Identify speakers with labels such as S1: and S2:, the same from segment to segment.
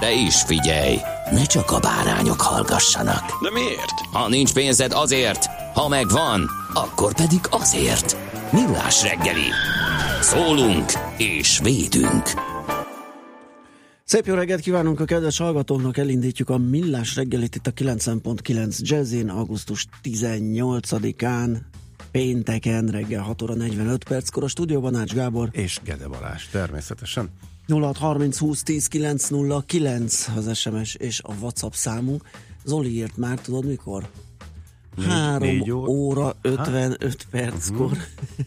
S1: De is figyelj, ne csak a bárányok hallgassanak.
S2: De miért?
S1: Ha nincs pénzed azért, ha megvan, akkor pedig azért. Millás reggeli. Szólunk és védünk.
S3: Szép jó reggelt kívánunk a kedves hallgatóknak, elindítjuk a Millás reggelit itt a 90.9 Jazzin, augusztus 18-án, pénteken reggel 6 óra 45 perckor a stúdióban Ács Gábor.
S4: És Gede Balázs, természetesen.
S3: 0630 20 10 909 az SMS és a WhatsApp számunk. Zoli írt már, tudod mikor?
S4: Négy-
S3: 3
S4: négy óra-
S3: óra 55 perckor.
S4: Mhm.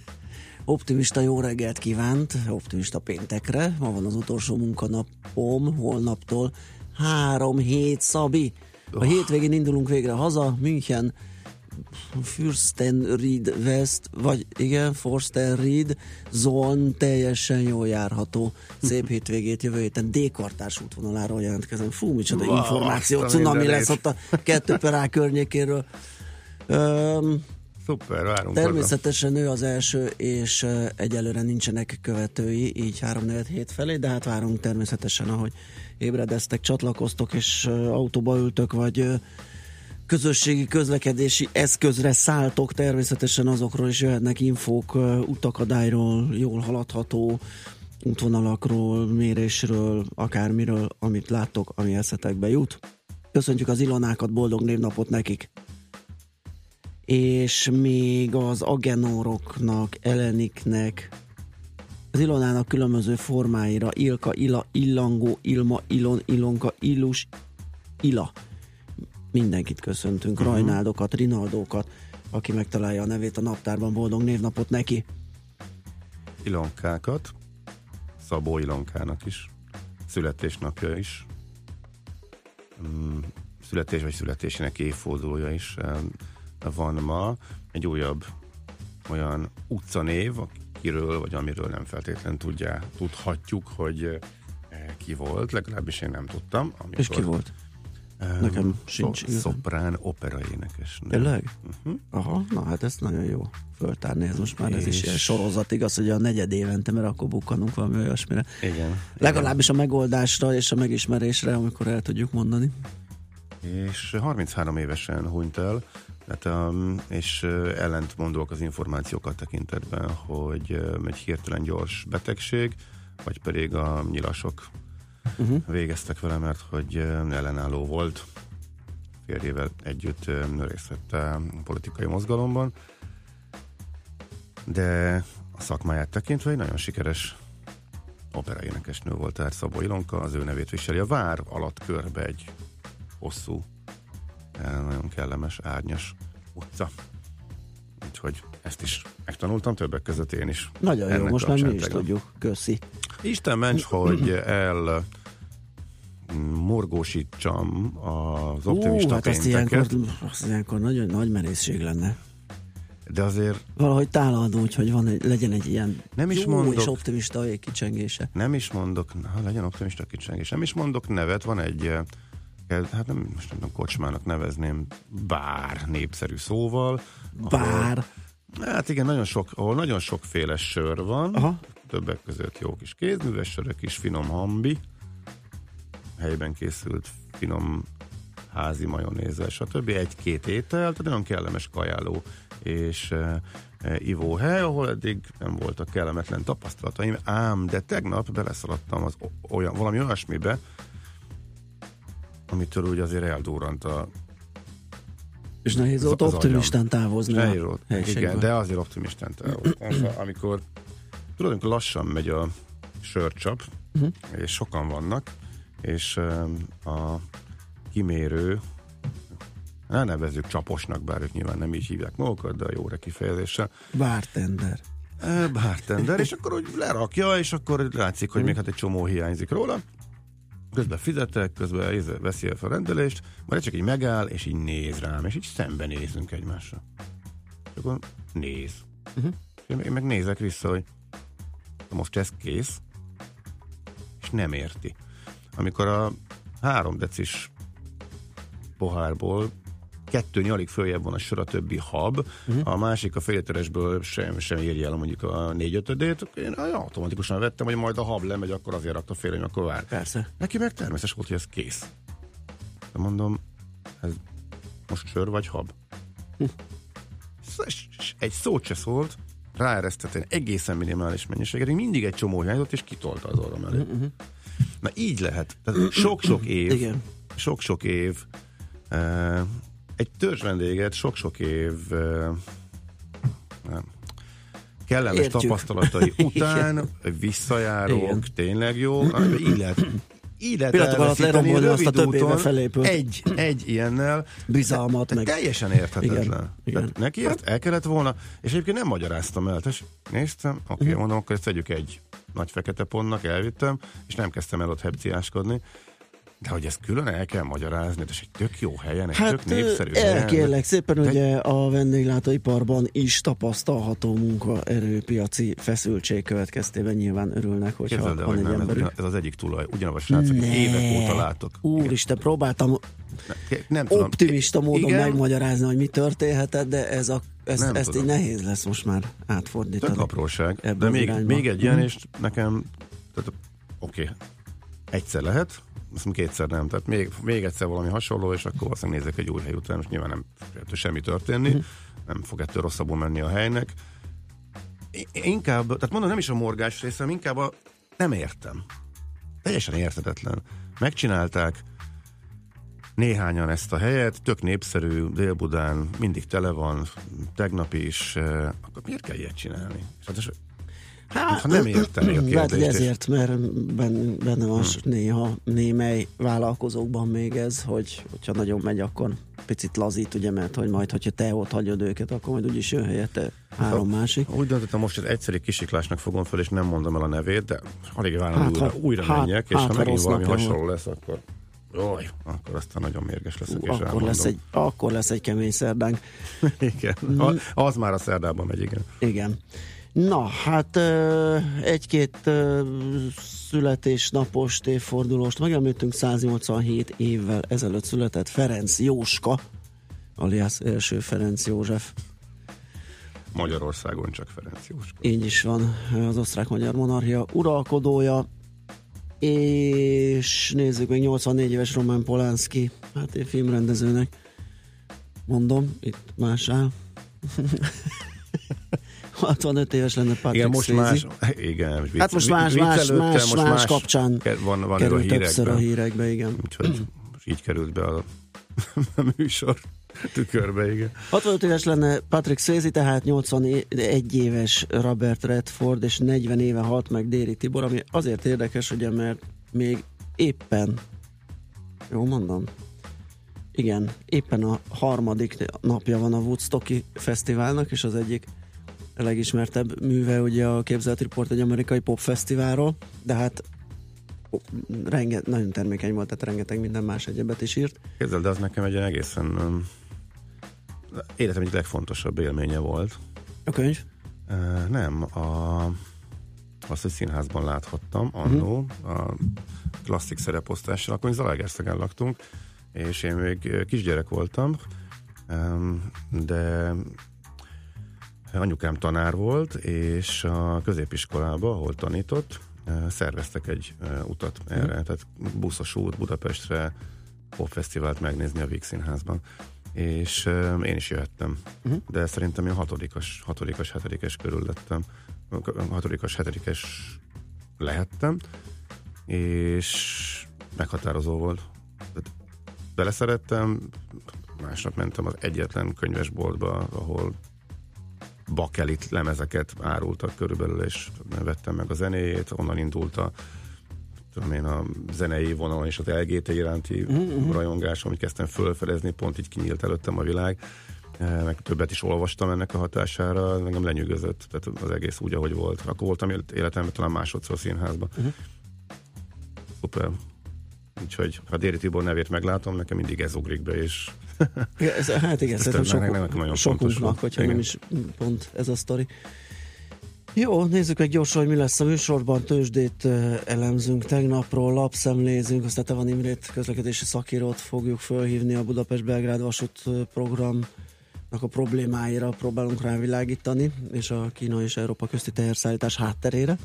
S3: Optimista jó reggelt kívánt, optimista péntekre. Ma van az utolsó munkanapom, holnaptól három hét Szabi. A hétvégén indulunk végre haza, München, Fürstenried West, vagy igen, Forstenried, Zoln teljesen jól járható. Szép hétvégét jövő héten D-kartárs útvonaláról jelentkezem. Fú, micsoda
S4: Wow,
S3: információ, cunami lesz ott a kettő per A környékéről. Öm,
S4: Szuper, várunk
S3: Természetesen ő az első, és egyelőre nincsenek követői, így 3 4 hét felé, de hát várunk természetesen, ahogy ébredeztek, csatlakoztok, és autóba ültök, vagy közösségi közlekedési eszközre szálltok, természetesen azokról is jöhetnek infók, utakadályról, jól haladható útvonalakról, mérésről, akármiről, amit láttok, ami eszetekbe jut. Köszöntjük az Ilonákat, boldog névnapot nekik! és még az agenoroknak, eleniknek, az Ilonának különböző formáira, Ilka, Ila, Illangó, Ilma, Ilon, Ilonka, Illus, Ila. Mindenkit köszöntünk, uh-huh. Rajnáldokat, Rinaldókat, aki megtalálja a nevét a naptárban, boldog névnapot neki.
S4: Ilonkákat, Szabó Ilonkának is, születésnapja is, mm, születés vagy születésének évfordulója is van ma. Egy újabb olyan utcanév, akiről vagy amiről nem feltétlenül tudja, tudhatjuk, hogy eh, ki volt, legalábbis én nem tudtam. Amikor,
S3: És ki volt?
S4: Em,
S3: Nekem sincs igazán.
S4: Szoprán opera énekes.
S3: Tényleg?
S4: Uh-huh.
S3: Aha, na hát ez nagyon jó föltárni, ez most már ez is
S4: És-
S3: ilyen sorozat, igaz, hogy a negyed évente, mert akkor bukkanunk valami olyasmire.
S4: Igen.
S3: Legalábbis a megoldásra és a megismerésre, amikor el tudjuk mondani.
S4: és 33 évesen hunyt el, tehát, um, és ellentmondóak az információkat tekintetben, hogy egy hirtelen gyors betegség, vagy pedig a nyilasok uh-huh. végeztek vele, mert hogy ellenálló volt férjével együtt részt vett a politikai mozgalomban, de a szakmáját tekintve egy nagyon sikeres operaénekesnő volt, tehát Szabó Ilonka, az ő nevét viseli. A vár alatt körbe egy hosszú, nagyon kellemes, árnyas utca. Úgyhogy ezt is megtanultam, többek között én is.
S3: Nagyon jó, most már mi is tudjuk. Köszi.
S4: Isten ments, hogy el morgósítsam az optimista
S3: Ú, hát azt ilyenkor, azt ilyenkor nagyon nagy merészség lenne.
S4: de azért
S3: Valahogy tálad úgy, hogy van egy, legyen egy ilyen
S4: Nem is
S3: jó
S4: mondok.
S3: és optimista kicsengése.
S4: nem is mondok, ha legyen optimista kicsengés, nem is mondok nevet, van egy, eh, hát nem, most nem kocsmának nevezném, bár népszerű szóval. ahol-
S3: Bár.
S4: Hát igen, nagyon sok, ahol nagyon sokféle sör van,
S3: Aha.
S4: többek között jó kis kézműves sörök is, finom hambi, helyben készült finom házi majonézzel, stb. Egy-két étel, tehát nagyon kellemes kajáló és e, e, ivóhely, ahol eddig nem voltak kellemetlen tapasztalataim, ám, de tegnap beleszaladtam az olyan, valami olyasmibe, amitől úgy azért eldurrant a
S3: És nehéz
S4: az
S3: optimistán távozni.
S4: Nehéz
S3: helységből.
S4: Igen, de azért optimistán távozni. amikor tudod, amikor lassan megy a sörcsap,
S3: Mhm.
S4: és sokan vannak, és a kimérő ne nevezzük csaposnak, bár ők nyilván nem így hívják magukat, de a jó kifejezéssel.
S3: Bartender.
S4: Bartender, és akkor úgy lerakja, és akkor látszik, hogy még hát egy csomó hiányzik róla. Közben fizetek, közben veszi el a rendelést, majd csak így megáll, és így néz rám, és így szembenézünk egymásra. És akkor néz. Uh-huh. És én meg nézek vissza, hogy most ez kész, és nem érti. Amikor a három decis pohárból kettő nyalig följebb van a sor, a többi hab, uh-huh. a másik a félteresből sem, sem érje el mondjuk a négy-ötödét, én automatikusan vettem, hogy majd a hab lemegy, akkor azért rakta fél, hogy akkor vár.
S3: Persze.
S4: Neki meg természetes volt, hogy ez kész. De mondom, ez most sör vagy hab? S- Egy szót se szólt, ráeresztett egy egészen minimális mennyiséget, mindig egy csomó hiányzott, és kitolta az orrom elé. Na így lehet. Sok-sok év,
S3: Igen.
S4: sok-sok év, egy törzs vendéget sok-sok év eh, nem, kellemes
S3: Értjük.
S4: tapasztalatai után visszajárok,
S3: Igen.
S4: tényleg jó, amiben így lehet így lehet
S3: Pillanatok alatt lerombolni azt a több éve felépült
S4: egy, egy ilyennel
S3: bizalmat,
S4: te-
S3: meg
S4: teljesen érthetetlen.
S3: Igen, igen.
S4: Tehát Neki ezt el kellett volna, és egyébként nem magyaráztam el. Tess, néztem, oké, okay,
S3: Mhm.
S4: mondom, akkor ezt tegyük egy nagy fekete pontnak, elvittem, és nem kezdtem el ott hepciáskodni. De hogy ezt külön el kell magyarázni, és egy tök jó helyen, egy
S3: Hát
S4: tök népszerű helyen.
S3: elkérlek szépen,
S4: De-
S3: ugye a vendéglátóiparban is tapasztalható munkaerőpiaci feszültség következtében nyilván örülnek, hogyha
S4: Képzeld el,
S3: van
S4: hogy
S3: egy
S4: nem, ez,
S3: emberük.
S4: ugyan- ez az egyik tulaj, ugyanaz a srác, akit évek óta látok.
S3: Úristen, próbáltam
S4: Igen. Nem tudom.
S3: optimista módon
S4: Igen,
S3: megmagyarázni, hogy mi történhetett, de ez a, ez,
S4: Nem
S3: ezt
S4: tudom.
S3: így nehéz lesz most már átfordítani.
S4: Tök apróság. De még,
S3: irányba.
S4: még egy ilyen,
S3: Mhm.
S4: és nekem, tehát oké, okay, egyszer lehet, azt kétszer nem. Tehát még, még egyszer valami hasonló, és akkor valószínűleg nézek egy új hely után, és nyilván nem fog semmi történni,
S3: Mhm.
S4: nem fog ettől rosszabbul menni a helynek. Inkább, tehát mondom, nem is a morgás része, inkább a nem értem. Teljesen érthetetlen. Megcsinálták, néhányan ezt a helyet, tök népszerű, Dél-Budán, mindig tele van, tegnap is, eh, akkor miért kell ilyet csinálni? Hát,
S3: Hát,
S4: ha nem érteni a
S3: Lehet, hogy
S4: kérdést, és-
S3: ezért, mert benne, benne van hmm. néha némely vállalkozókban még ez, hogy hogyha nagyon megy, akkor picit lazít, ugye, mert hogy majd, hogyha te ott hagyod őket, akkor majd úgyis jön helyette három másik.
S4: Úgy döntöttem, most egy egyszerű kisiklásnak fogom fel, és nem mondom el a nevét, de alig várom,
S3: Hát,
S4: újra,
S3: ha-
S4: újra
S3: hát-
S4: menjek, és
S3: hát,
S4: ha megint valami hasonló lesz, akkor Jaj, akkor aztán nagyon mérges leszek, és
S3: Akkor
S4: elmondom.
S3: lesz, egy, akkor lesz egy kemény szerdánk.
S4: igen, a, az már a szerdában megy, igen.
S3: Igen. Na, hát egy-két születésnapos évfordulóst megemlítünk, 187 évvel ezelőtt született Ferenc Jóska, alias első Ferenc József.
S4: Magyarországon csak Ferenc Jóska.
S3: Így is van az osztrák-magyar monarchia uralkodója, és nézzük még 84 éves Roman Polanski, hát én filmrendezőnek mondom, itt más áll. 65 éves lenne Patrick
S4: Igen, most
S3: Swayze.
S4: más, igen, vicc,
S3: Hát most más, más, más,
S4: most
S3: más kapcsán
S4: van, van
S3: került
S4: a hírekben.
S3: többször a hírekbe, igen.
S4: Úgyhogy így került be a, a műsor tükörbe, igen.
S3: 65 éves lenne Patrick Swayze, tehát 81 éves Robert Redford, és 40 éve halt meg Déri Tibor, ami azért érdekes, ugye, mert még éppen, jó mondom, igen, éppen a harmadik napja van a Woodstocki Fesztiválnak, és az egyik legismertebb műve, ugye a Képzelt Report egy amerikai popfesztiválról, de hát renget, nagyon termékeny volt, tehát rengeteg minden más egyebet is írt.
S4: Képzeld, de az nekem egy egészen életem egyik legfontosabb élménye volt.
S3: A könyv?
S4: Uh, nem, a, azt, hogy színházban láthattam annó, a klasszik szereposztással, akkor mi Zalaegerszegen laktunk, és én még kisgyerek voltam, de anyukám tanár volt, és a középiskolába, ahol tanított, szerveztek egy utat erre, tehát buszos út Budapestre, popfesztivált megnézni a Víg Színházban. És én is jöhettem. Uh-huh. De szerintem én hatodikas, hatodikas, hetedikes körül lettem. Hatodikas, hetedikes lehettem, és meghatározó volt. Beleszerettem, másnap mentem az egyetlen könyvesboltba, ahol bakelit lemezeket árultak körülbelül, és vettem meg a zenéjét, onnan indult a tudom én, a zenei vonalon és az LGT iránti uh-huh. rajongás, amit kezdtem fölfedezni, pont így kinyílt előttem a világ, e, meg többet is olvastam ennek a hatására, engem lenyűgözött, tehát az egész úgy, ahogy volt. Akkor voltam életemben talán másodszor színházba. Uh-huh. Szuper. Úgyhogy ha Déri Tibor nevét meglátom, nekem mindig ez ugrik be, és
S3: Ja, ez, hát igen, szerintem sok, sokunknak, hogyha igen. nem is pont ez a sztori. Jó, nézzük meg gyorsan, hogy mi lesz a műsorban. Tőzsdét elemzünk tegnapról, lapszemlézünk, aztán te van Imrét közlekedési szakírót fogjuk fölhívni a Budapest-Belgrád vasút programnak a problémáira próbálunk rávilágítani, és a Kína és Európa közti teherszállítás hátterére.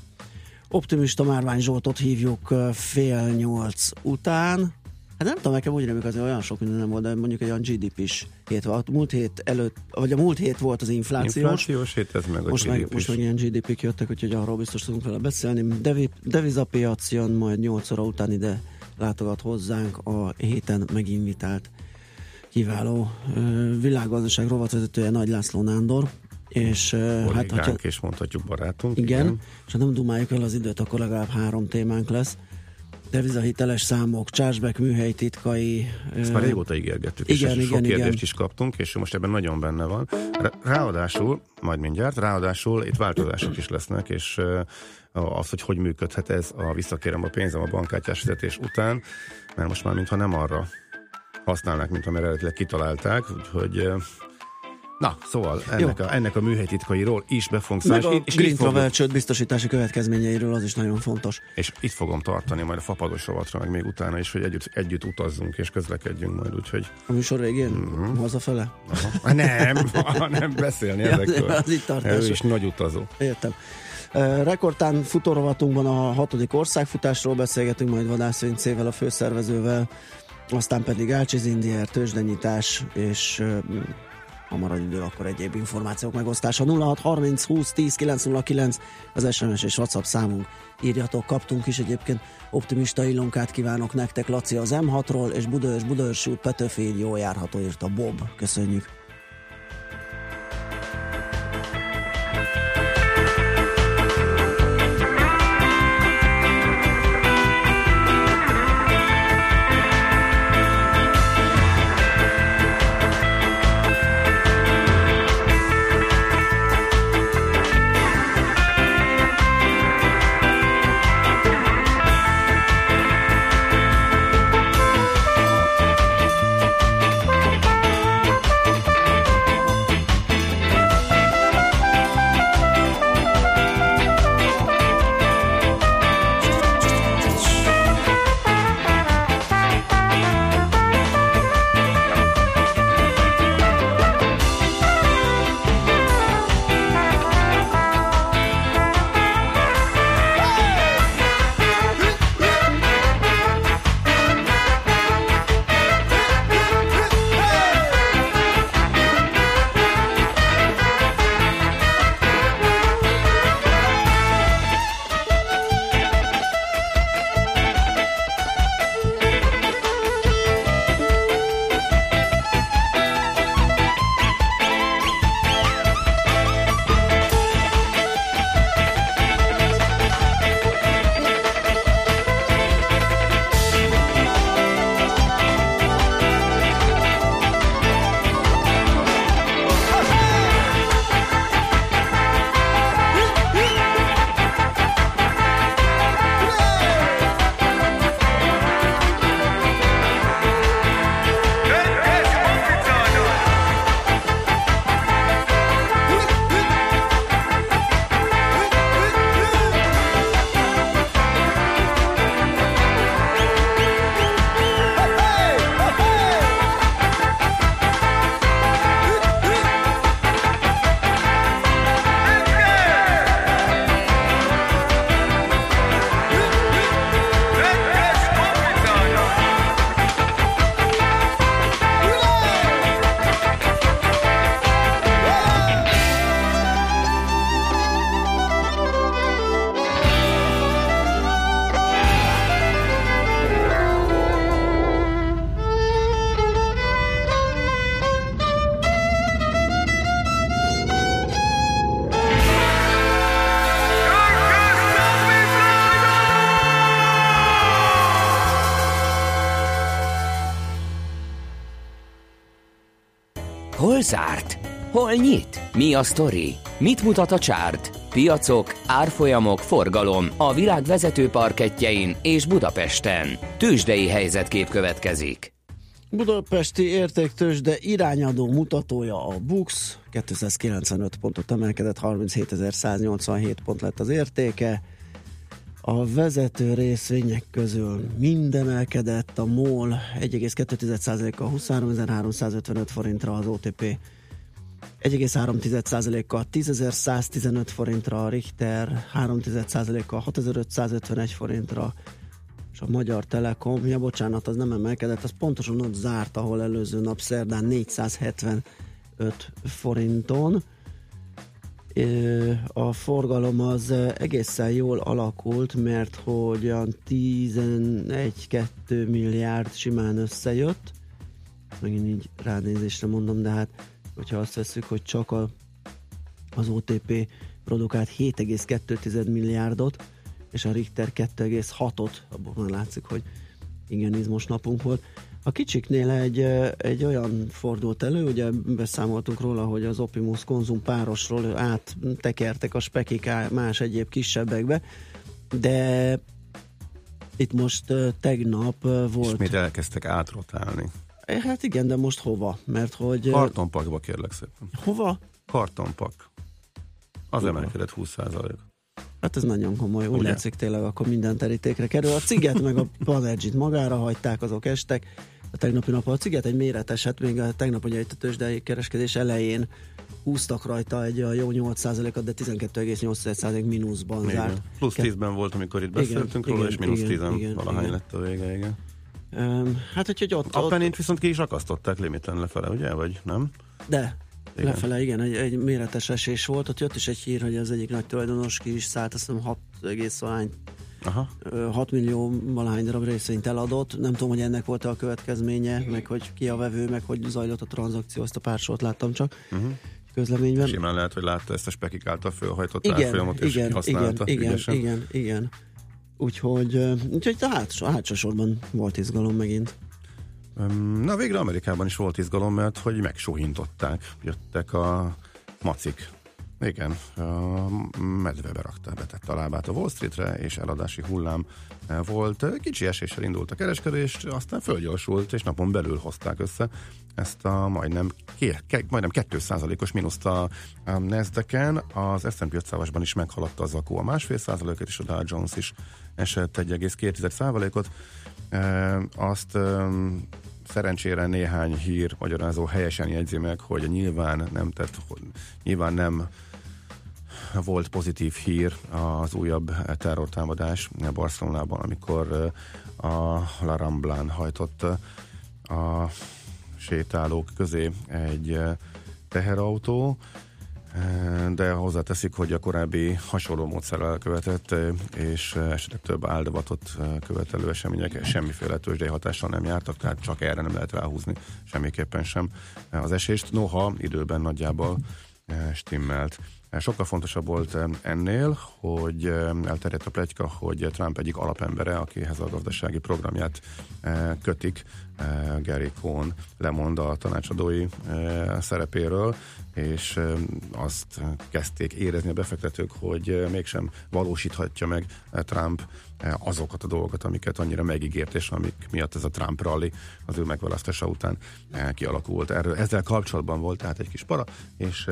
S3: Optimista Márvány Zsoltot hívjuk fél nyolc után, Hát nem tudom, nekem úgy remélik, hogy olyan sok minden nem volt, de mondjuk egy olyan GDP-s hét volt. Múlt hét előtt, vagy a múlt hét volt az inflációs.
S4: Inflációs hét, ez meg a
S3: most meg, most meg ilyen GDP-k jöttek, úgyhogy arról biztos tudunk vele beszélni. Devi, devizapiac jön majd 8 óra után ide látogat hozzánk a héten meginvitált kiváló világgazdaság rovatvezetője Nagy László Nándor. És,
S4: hát, hogyha, és mondhatjuk barátunk.
S3: Igen, igen, és ha nem dumáljuk el az időt, akkor legalább három témánk lesz devizahiteles számok, chargeback műhely titkai.
S4: Ezt már régóta ígérgettük, igen, és igen, sok kérdést igen. is kaptunk, és most ebben nagyon benne van. Ráadásul, majd mindjárt, ráadásul itt változások is lesznek, és az, hogy hogy működhet ez, a visszakérem a pénzem a bankkártyás fizetés után, mert most már mintha nem arra használnák, mint amire eredetileg kitalálták, úgyhogy Na, szóval ennek a, ennek a műhelytitkairól is be fogunk
S3: szállni. Meg a és Green Travel csőd biztosítási következményeiről az is nagyon fontos.
S4: És itt fogom tartani majd a fapados rovatra, meg még utána is, hogy együtt, együtt utazzunk és közlekedjünk majd, úgyhogy...
S3: A műsor végén? Uh-huh. Hazafele?
S4: Aha. Nem, nem beszélni ja, ezekről.
S3: Az itt tartás.
S4: Ő is nagy utazó.
S3: Értem. Rekordtán futórovatunkban a hatodik országfutásról beszélgetünk, majd Vadász Vincével, a főszervezővel, aztán pedig Ácsiz Indier, tőzsdenyítás és ha marad idő, akkor egyéb információk megosztása. 0630 20 10 909 az SMS és WhatsApp számunk. Írjatok, kaptunk is egyébként optimista illonkát kívánok nektek, Laci az M6-ról, és Budaörs, Budaörs út, Petőfi, jó járható, a Bob. Köszönjük.
S1: Zárt? Hol nyit? Mi a sztori? Mit mutat a csárt? Piacok, árfolyamok, forgalom a világ vezető parketjein és Budapesten. Tősdei helyzetkép következik.
S3: Budapesti értéktős, irányadó mutatója a BUX, 295 pontot emelkedett, 37.187 pont lett az értéke. A vezető részvények közül mind emelkedett, a MOL 1,2%-kal 23.355 forintra, az OTP 1,3%-kal 10.115 forintra, a Richter 3,1%-kal 6.551 forintra, és a Magyar Telekom, ja bocsánat, az nem emelkedett, az pontosan ott zárt, ahol előző nap szerdán 475 forinton. A forgalom az egészen jól alakult, mert hogy olyan 11-2 milliárd simán összejött. Megint így ránézésre mondom, de hát hogyha azt veszük, hogy csak a, az OTP produkált 7,2 milliárdot, és a Richter 2,6-ot, abból már látszik, hogy igen izmos napunk volt. A kicsiknél egy, egy olyan fordult elő, ugye beszámoltunk róla, hogy az Opimus konzum párosról áttekertek a spekik más egyéb kisebbekbe, de itt most tegnap volt...
S4: Ismét elkezdtek átrotálni.
S3: Hát igen, de most hova? Mert hogy...
S4: Kartonpakba kérlek szépen.
S3: Hova?
S4: Kartonpak. Az emelkedett 20%
S3: Hát ez nagyon komoly, úgy Ugye? látszik tényleg, akkor minden terítékre kerül. A ciget meg a Panergyt magára hagyták, azok estek. A tegnapi nap a ciget egy méreteset, még a tegnap ugye itt a tőzsdei kereskedés elején húztak rajta egy a jó 8%-at, de 12,8% mínuszban igen. zárt.
S4: Plusz 10-ben volt, amikor itt beszéltünk igen, róla, igen, és mínusz 10 valahány lett a vége, igen.
S3: Um, hát, hogy ott...
S4: A ott... viszont ki is akasztották limiten lefele, ugye? Vagy nem?
S3: De, igen. Lefele, igen, egy, egy méretes esés volt. Ott jött is egy hír, hogy az egyik nagy tulajdonos ki is szállt, azt hiszem 6 egész valány, Aha. 6 millió valahány darab részvényt eladott. Nem tudom, hogy ennek volt a következménye, meg hogy ki a vevő, meg hogy zajlott a tranzakció, azt a pár sort láttam csak. Uh-huh közleményben.
S4: Simán lehet, hogy látta ezt a spekik által fölhajtott igen, árfolyamot, és igen, használta
S3: igen, igen, igen, igen. Úgyhogy, úgyhogy a hátsó, hátsó sorban volt izgalom megint.
S4: Na végre Amerikában is volt izgalom, mert hogy megsóhintották, jöttek a macik. Igen, a medve berakta, betett a lábát a Wall Streetre, és eladási hullám volt. Kicsi eséssel indult a kereskedés, aztán fölgyorsult, és napon belül hozták össze ezt a majdnem, ké, majdnem 2%-os mínuszt a, a nasdaq az S&P 500-asban is meghaladta az akó a másfél százalékot, és a Dow Jones is esett 1,2%-ot. E, azt szerencsére néhány hír magyarázó helyesen jegyzi meg, hogy nyilván nem tett, nyilván nem volt pozitív hír az újabb terrortámadás Barcelonában, amikor a La Ramblán hajtott a sétálók közé egy teherautó, de hozzáteszik, hogy a korábbi hasonló módszerrel elkövetett és esetleg több áldozatot követelő események semmiféle tőzsdei hatással nem jártak, tehát csak erre nem lehet ráhúzni semmiképpen sem az esést. Noha időben nagyjából stimmelt. Sokkal fontosabb volt ennél, hogy elterjedt a plegyka, hogy Trump egyik alapembere, akihez a gazdasági programját kötik, Gary Cohn lemond a tanácsadói szerepéről, és azt kezdték érezni a befektetők, hogy mégsem valósíthatja meg Trump azokat a dolgokat, amiket annyira megígért, és amik miatt ez a Trump rally az ő megválasztása után kialakult. Erről, ezzel kapcsolatban volt tehát egy kis para, és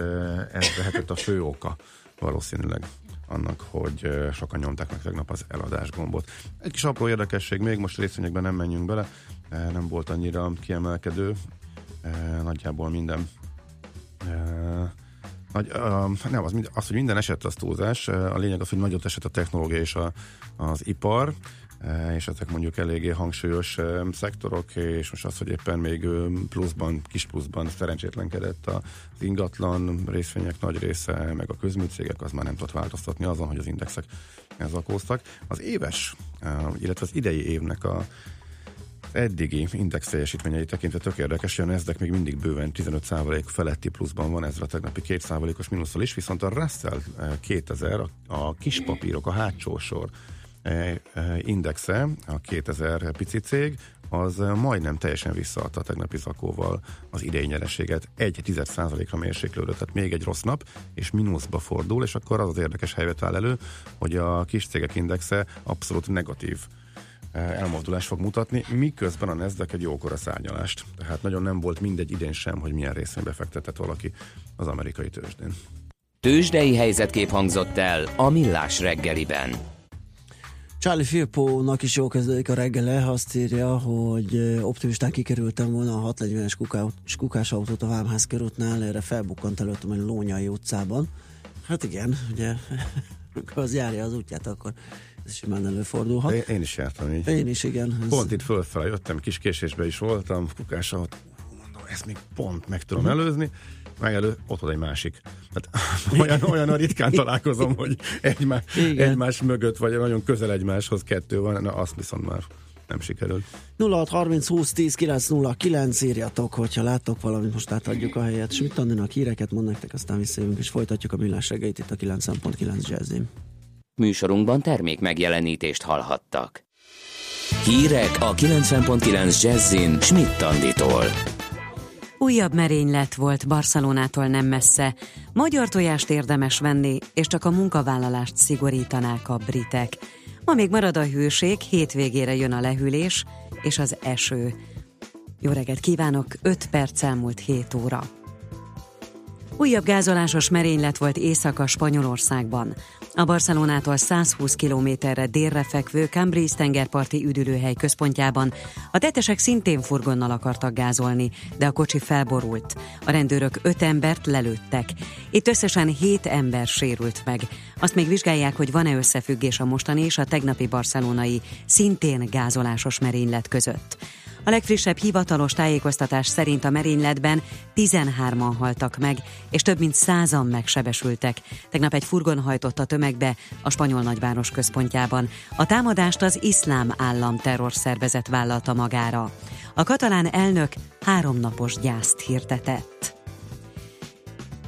S4: ez lehetett a fő oka valószínűleg annak, hogy sokan nyomták meg tegnap az eladás gombot. Egy kis apró érdekesség még, most részvényekben nem menjünk bele, nem volt annyira kiemelkedő, nagyjából minden nagy, uh, nem, az, az, hogy minden eset az túlzás. A lényeg az, hogy nagyot esett a technológia és a, az ipar, és ezek mondjuk eléggé hangsúlyos szektorok, és most az, hogy éppen még pluszban, kis pluszban szerencsétlenkedett az ingatlan részvények nagy része, meg a közműcégek, az már nem tudott változtatni azon, hogy az indexek zakóztak. Az éves, illetve az idei évnek a eddigi index teljesítményei tekintve tök érdekes, hogy a Nasdaq még mindig bőven 15% feletti pluszban van ezzel a tegnapi 2%-os mínuszal is, viszont a Russell 2000, a, a kis papírok, a hátsó sor, indexe, a 2000 pici cég, az majdnem teljesen visszaadta a tegnapi zakóval az idei nyereséget. Egy százalékra mérséklődött, tehát még egy rossz nap, és mínuszba fordul, és akkor az az érdekes helyet áll elő, hogy a kis cégek indexe abszolút negatív elmozdulás fog mutatni, miközben a Nasdaq egy jókora szárnyalást. Tehát nagyon nem volt mindegy idén sem, hogy milyen részvénybe fektetett valaki az amerikai tőzsdén.
S1: Tőzsdei helyzetkép hangzott el a Millás reggeliben.
S3: Charlie Firpo-nak is jó kezdődik a reggele, azt írja, hogy optimistán kikerültem volna a 640-es kukás autót a Vámház körútnál, erre felbukkant előttem egy Lónyai utcában. Hát igen, ugye, az járja az útját, akkor ez simán előfordulhat.
S4: Én, én is jártam így.
S3: Én is, igen.
S4: Ez... Pont itt fölfele jöttem, kis késésbe is voltam, kukás autó, mondom, ezt még pont meg tudom uh-huh. előzni, megelő, ott egy másik. Tehát olyan, olyan ritkán találkozom, hogy egymás, egymás mögött, vagy nagyon közel egymáshoz kettő van, na azt viszont már nem sikerült.
S3: 0630 20 10 909 írjatok, hogyha láttok valamit, most átadjuk a helyet. Andinak híreket mond nektek, aztán visszajövünk, és folytatjuk a millás reggelyt itt a 9.9 Jazzin.
S1: Műsorunkban termék megjelenítést hallhattak. Hírek a 90.9 Jazzin Schmidt Anditól.
S5: Újabb merénylet volt Barcelonától nem messze. Magyar tojást érdemes venni, és csak a munkavállalást szigorítanák a britek. Ma még marad a hőség, hétvégére jön a lehűlés és az eső. Jó reggelt kívánok, 5 perc elmúlt 7 óra. Újabb gázolásos merénylet volt éjszaka Spanyolországban. A Barcelonától 120 kilométerre délre fekvő Cambridge tengerparti üdülőhely központjában a tetesek szintén furgonnal akartak gázolni, de a kocsi felborult. A rendőrök öt embert lelőttek. Itt összesen hét ember sérült meg. Azt még vizsgálják, hogy van-e összefüggés a mostani és a tegnapi barcelonai szintén gázolásos merénylet között. A legfrissebb hivatalos tájékoztatás szerint a merényletben 13-an haltak meg, és több mint százan megsebesültek. Tegnap egy furgon hajtott a tömegbe a spanyol nagyváros központjában. A támadást az iszlám állam terrorszervezet vállalta magára. A katalán elnök háromnapos gyászt hirdetett.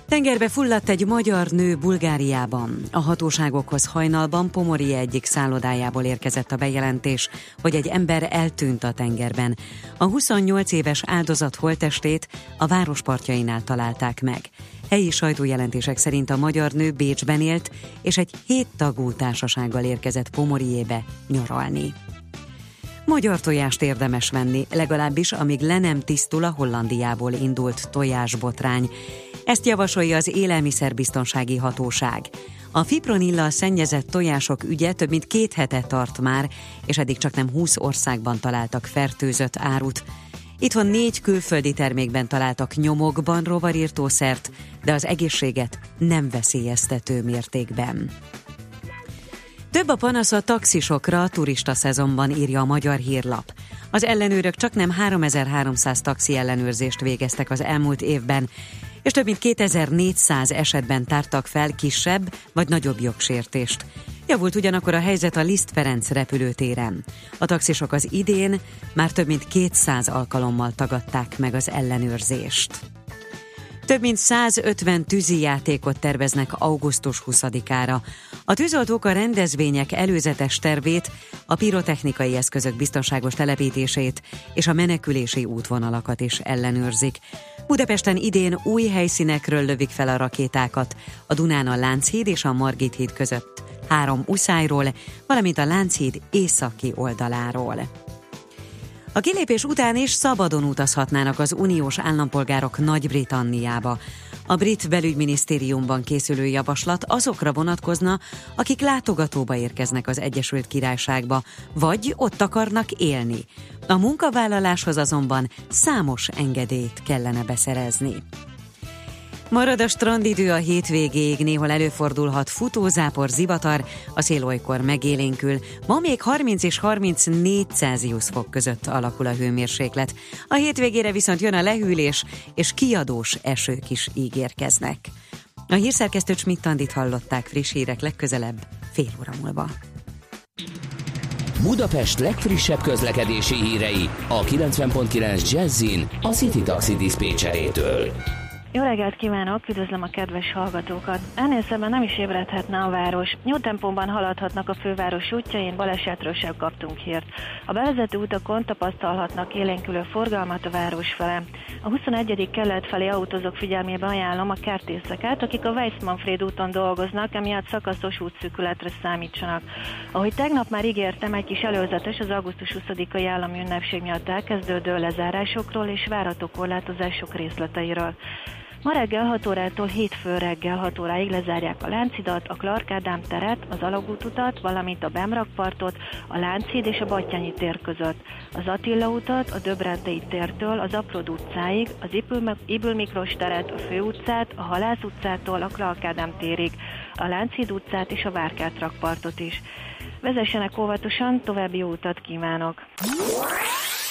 S5: Tengerbe fulladt egy magyar nő Bulgáriában. A hatóságokhoz hajnalban Pomori egyik szállodájából érkezett a bejelentés, hogy egy ember eltűnt a tengerben. A 28 éves áldozat holtestét a várospartjainál találták meg. Helyi sajtójelentések szerint a magyar nő Bécsben élt, és egy hét tagú társasággal érkezett Pomoriébe nyaralni. Magyar tojást érdemes venni, legalábbis amíg le nem tisztul a Hollandiából indult tojásbotrány. Ezt javasolja az Élelmiszerbiztonsági Hatóság. A fipronillal szennyezett tojások ügye több mint két hete tart már, és eddig csak nem 20 országban találtak fertőzött árut. Itthon négy külföldi termékben találtak nyomokban rovarírtószert, de az egészséget nem veszélyeztető mértékben. Több a panasz a taxisokra a turista szezonban, írja a magyar hírlap. Az ellenőrök csak nem 3300 taxi ellenőrzést végeztek az elmúlt évben, és több mint 2400 esetben tártak fel kisebb vagy nagyobb jogsértést. Javult ugyanakkor a helyzet a Liszt Ferenc repülőtéren. A taxisok az idén már több mint 200 alkalommal tagadták meg az ellenőrzést. Több mint 150 játékot terveznek augusztus 20-ára. A tűzoltók a rendezvények előzetes tervét, a pirotechnikai eszközök biztonságos telepítését és a menekülési útvonalakat is ellenőrzik. Budapesten idén új helyszínekről lövik fel a rakétákat, a Dunán a Lánchíd és a Margit híd között, három uszájról, valamint a Lánchíd északi oldaláról. A kilépés után is szabadon utazhatnának az uniós állampolgárok Nagy-Britanniába. A brit belügyminisztériumban készülő javaslat azokra vonatkozna, akik látogatóba érkeznek az Egyesült Királyságba, vagy ott akarnak élni. A munkavállaláshoz azonban számos engedélyt kellene beszerezni. Marad a strandidő a hétvégéig, néhol előfordulhat futózápor, zivatar, a szél olykor megélénkül. Ma még 30 és 34 Celsius fok között alakul a hőmérséklet. A hétvégére viszont jön a lehűlés, és kiadós esők is ígérkeznek. A hírszerkesztő Schmidt-Tandit hallották friss hírek legközelebb, fél óra múlva.
S1: Budapest legfrissebb közlekedési hírei a 90.9 Jazzin a City Taxi Dispécsejétől.
S6: Jó reggelt kívánok, üdvözlöm a kedves hallgatókat. Ennél szemben nem is ébredhetne a város. Jó tempóban haladhatnak a főváros útjain, balesetről sem kaptunk hírt. A bevezető utakon tapasztalhatnak élénkülő forgalmat a város fele. A 21. kelet felé autózók figyelmébe ajánlom a kertészeket, akik a Weissmanfred úton dolgoznak, emiatt szakaszos útszűkületre számítsanak. Ahogy tegnap már ígértem, egy kis előzetes az augusztus 20-ai állami ünnepség miatt elkezdődő lezárásokról és várható korlátozások részleteiről. Ma reggel 6 órától hétfő reggel 6 óráig lezárják a Láncidat, a Clark Ádám teret, az Alagút utat, valamint a Bemrakpartot, a Lánchíd és a Battyányi tér között, az Attila utat, a Döbrentei tértől az Aprod utcáig, az Ibül Miklós teret, a Főutcát, a Halász utcától a Clark Ádám térig, a Lánchíd utcát és a Várkát rakpartot is. Vezessenek óvatosan, további jó utat kívánok!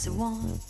S7: is
S1: a one.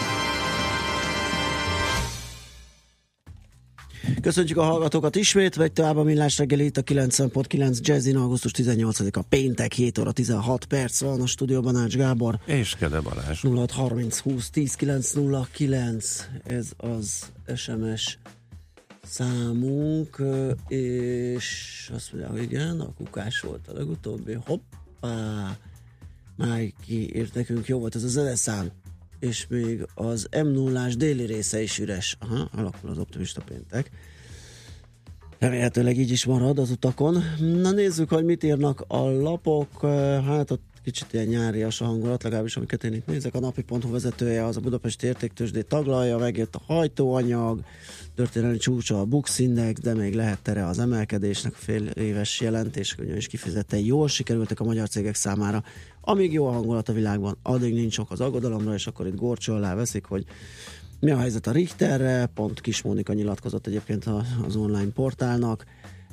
S3: Köszöntjük a hallgatókat ismét, vagy tovább a millás reggeli itt a 90.9 Jazzin, augusztus 18-a péntek, 7 óra 16 perc van a stúdióban Ács Gábor.
S4: És Kede Balázs.
S3: 0630 20 10 909, ez az SMS számunk, és azt mondja, hogy igen, a kukás volt a legutóbbi, hoppá, Májki írt nekünk, jó volt ez a zeneszám, és még az m 0 déli része is üres. Aha, alakul az optimista péntek. Remélhetőleg így is marad az utakon. Na nézzük, hogy mit írnak a lapok. Hát ott kicsit ilyen nyárias a hangulat, legalábbis amiket én itt nézek. A napi.hu vezetője az a Budapesti Értéktősdét taglalja, megjött a hajtóanyag, történelmi csúcsa a Bux Index, de még lehet tere az emelkedésnek, a fél éves jelentések ugyanis kifejezetten jól sikerültek a magyar cégek számára. Amíg jó a hangulat a világban, addig nincs ok az aggodalomra, és akkor itt gorcsó alá veszik, hogy mi a helyzet a Richterre, pont Kis Mónika nyilatkozott egyébként az online portálnak,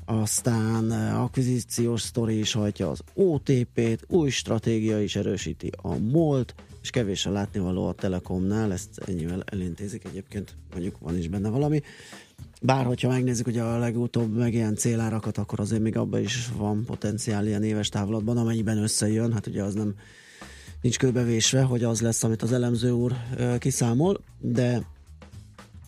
S3: aztán eh, akvizíciós sztori is hajtja az OTP-t, új stratégia is erősíti a MOLT, és kevés a látnivaló a Telekomnál, ezt ennyivel elintézik egyébként, mondjuk van is benne valami. Bár, hogyha megnézzük ugye a legutóbb meg ilyen célárakat, akkor azért még abban is van potenciál ilyen éves távlatban, amennyiben összejön, hát ugye az nem nincs kőbevésve, hogy az lesz, amit az elemző úr kiszámol, de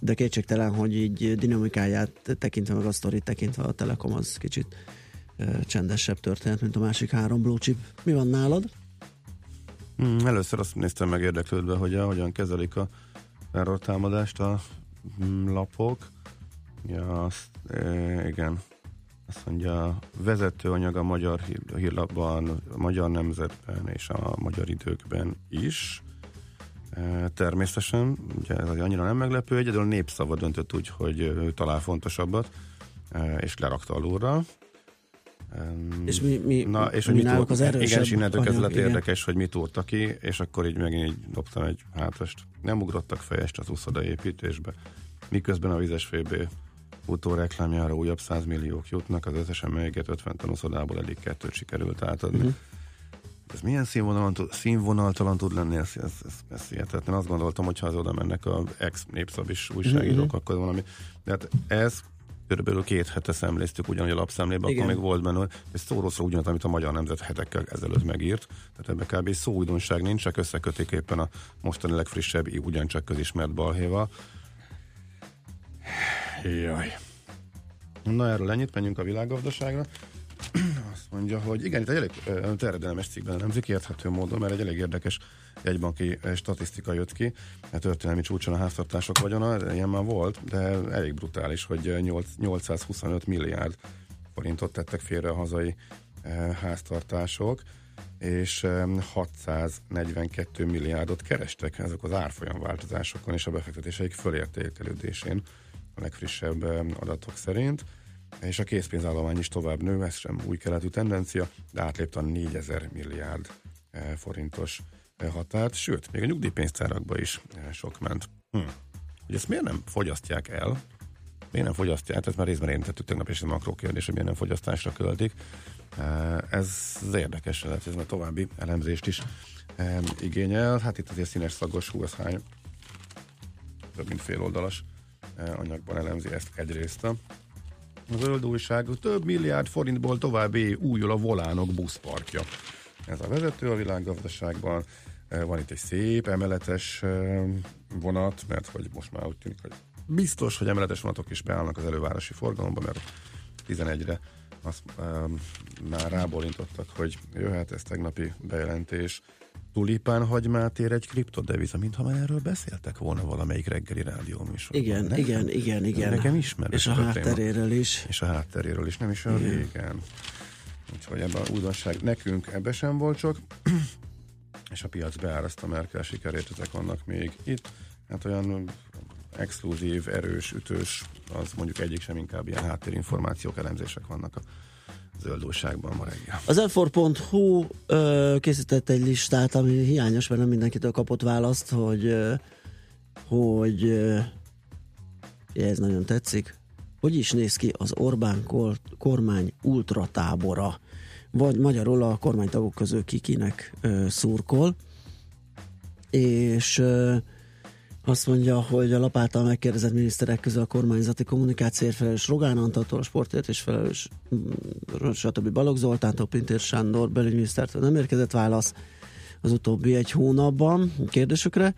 S3: de kétségtelen, hogy így dinamikáját tekintve, meg a sztorit tekintve a Telekom az kicsit csendesebb történet, mint a másik három blue chip. Mi van nálad?
S4: Hmm, először azt néztem meg érdeklődve, hogy a, hogyan kezelik a terror támadást a mm, lapok. Ja, azt, igen. Azt mondja, a vezetőanyag a magyar hír- hírlapban, a magyar nemzetben és a magyar időkben is. E, természetesen, ugye ez annyira nem meglepő, egyedül népszava döntött úgy, hogy ő talál fontosabbat, e, és lerakta alulra.
S3: És mi, mi,
S4: Na, és
S3: mi
S4: hogy mit
S3: náluk
S4: túr,
S3: az erősebb
S4: Igen, és innentől kezdve
S3: anyag,
S4: lett érdekes, hogy mit túrta ki, és akkor így megint így dobtam egy hátast. Nem ugrottak fejest az úszoda építésbe. Miközben a vizes FB utóreklámjára újabb 100 milliók jutnak, az összesen melyiket 50 ton uszodából eddig kettőt sikerült átadni. Uh-huh. Ez milyen színvonalon, színvonaltalan tud lenni, ez, ez, ez, ez hihetetlen. Azt gondoltam, hogy ha az oda mennek a ex-népszabis újságírók,
S3: Mhm.
S4: akkor valami. De hát ez körülbelül két hete szemléztük ugyanúgy a lapszemlében,
S3: Igen.
S4: akkor még volt benne, és szóról ugyanaz, amit a Magyar Nemzet hetekkel ezelőtt megírt. Tehát ebbe kb. szó újdonság nincs, csak összekötik éppen a mostani legfrissebb, ugyancsak közismert balhéval. Jaj. Na erről ennyit, menjünk a világgazdaságra. Azt mondja, hogy igen, itt egy elég terjedelmes cikkben elemzik, érthető módon, mert egy elég érdekes jegybanki statisztika jött ki. A történelmi csúcson a háztartások vagyona, ilyen már volt, de elég brutális, hogy ö, 8, 825 milliárd forintot tettek félre a hazai háztartások, és ö, 642 milliárdot kerestek ezek az árfolyam változásokon és a befektetéseik fölértékelődésén a legfrissebb ö, adatok szerint és a készpénzállomány is tovább nő, ez sem új keletű tendencia, de átlépte a 4000 milliárd eh, forintos eh, határt, sőt, még a nyugdíjpénztárakba is eh, sok ment. Hm. Hogy ezt miért nem fogyasztják el? Miért nem fogyasztják? Ez már részben érintettük tegnap is a makró kérdés, hogy miért nem fogyasztásra költik. Eh, Ez az érdekes, lehet, ez már további elemzést is eh, igényel. Hát itt azért színes szagos hú, ez hány több mint fél oldalas eh, anyagban elemzi ezt egyrészt. A a zöld újság több milliárd forintból további újul a volánok buszparkja. Ez a vezető a világgazdaságban. Van itt egy szép emeletes vonat, mert hogy most már úgy tűnik, hogy biztos, hogy emeletes vonatok is beállnak az elővárosi forgalomba, mert 11-re azt um, már rábólintottak, hogy jöhet ez tegnapi bejelentés. Tulipán hagymát ér egy kriptodeviza, mintha már erről beszéltek volna valamelyik reggeli rádió műsorban.
S3: Igen,
S4: Nem?
S3: igen, igen, igen.
S4: Nekem ismerős
S3: És a
S4: téma.
S3: hátteréről is.
S4: És a hátteréről is, nem is olyan régen. Úgyhogy ebben a újdonság nekünk ebbe sem volt csak. és a piac beáraszta Merkel sikerét, ezek vannak még itt. Hát olyan exkluzív, erős, ütős, az mondjuk egyik sem inkább ilyen háttérinformációk, elemzések vannak a zöld újságban ma reggel.
S3: Az f ö, készített egy listát, ami hiányos, mert nem mindenkitől kapott választ, hogy ö, hogy ö, ez nagyon tetszik. Hogy is néz ki az Orbán kor- kormány ultratábora? Vagy magyarul a kormánytagok közül ki kinek ö, szurkol. És ö, azt mondja, hogy a lapáltal megkérdezett miniszterek közül a kormányzati kommunikációért felelős Rogán Antaltól, a sportért és felelős mm, stb. Balogh Zoltántól, Pintér Sándor belügyminisztertől nem érkezett válasz az utóbbi egy hónapban kérdésükre,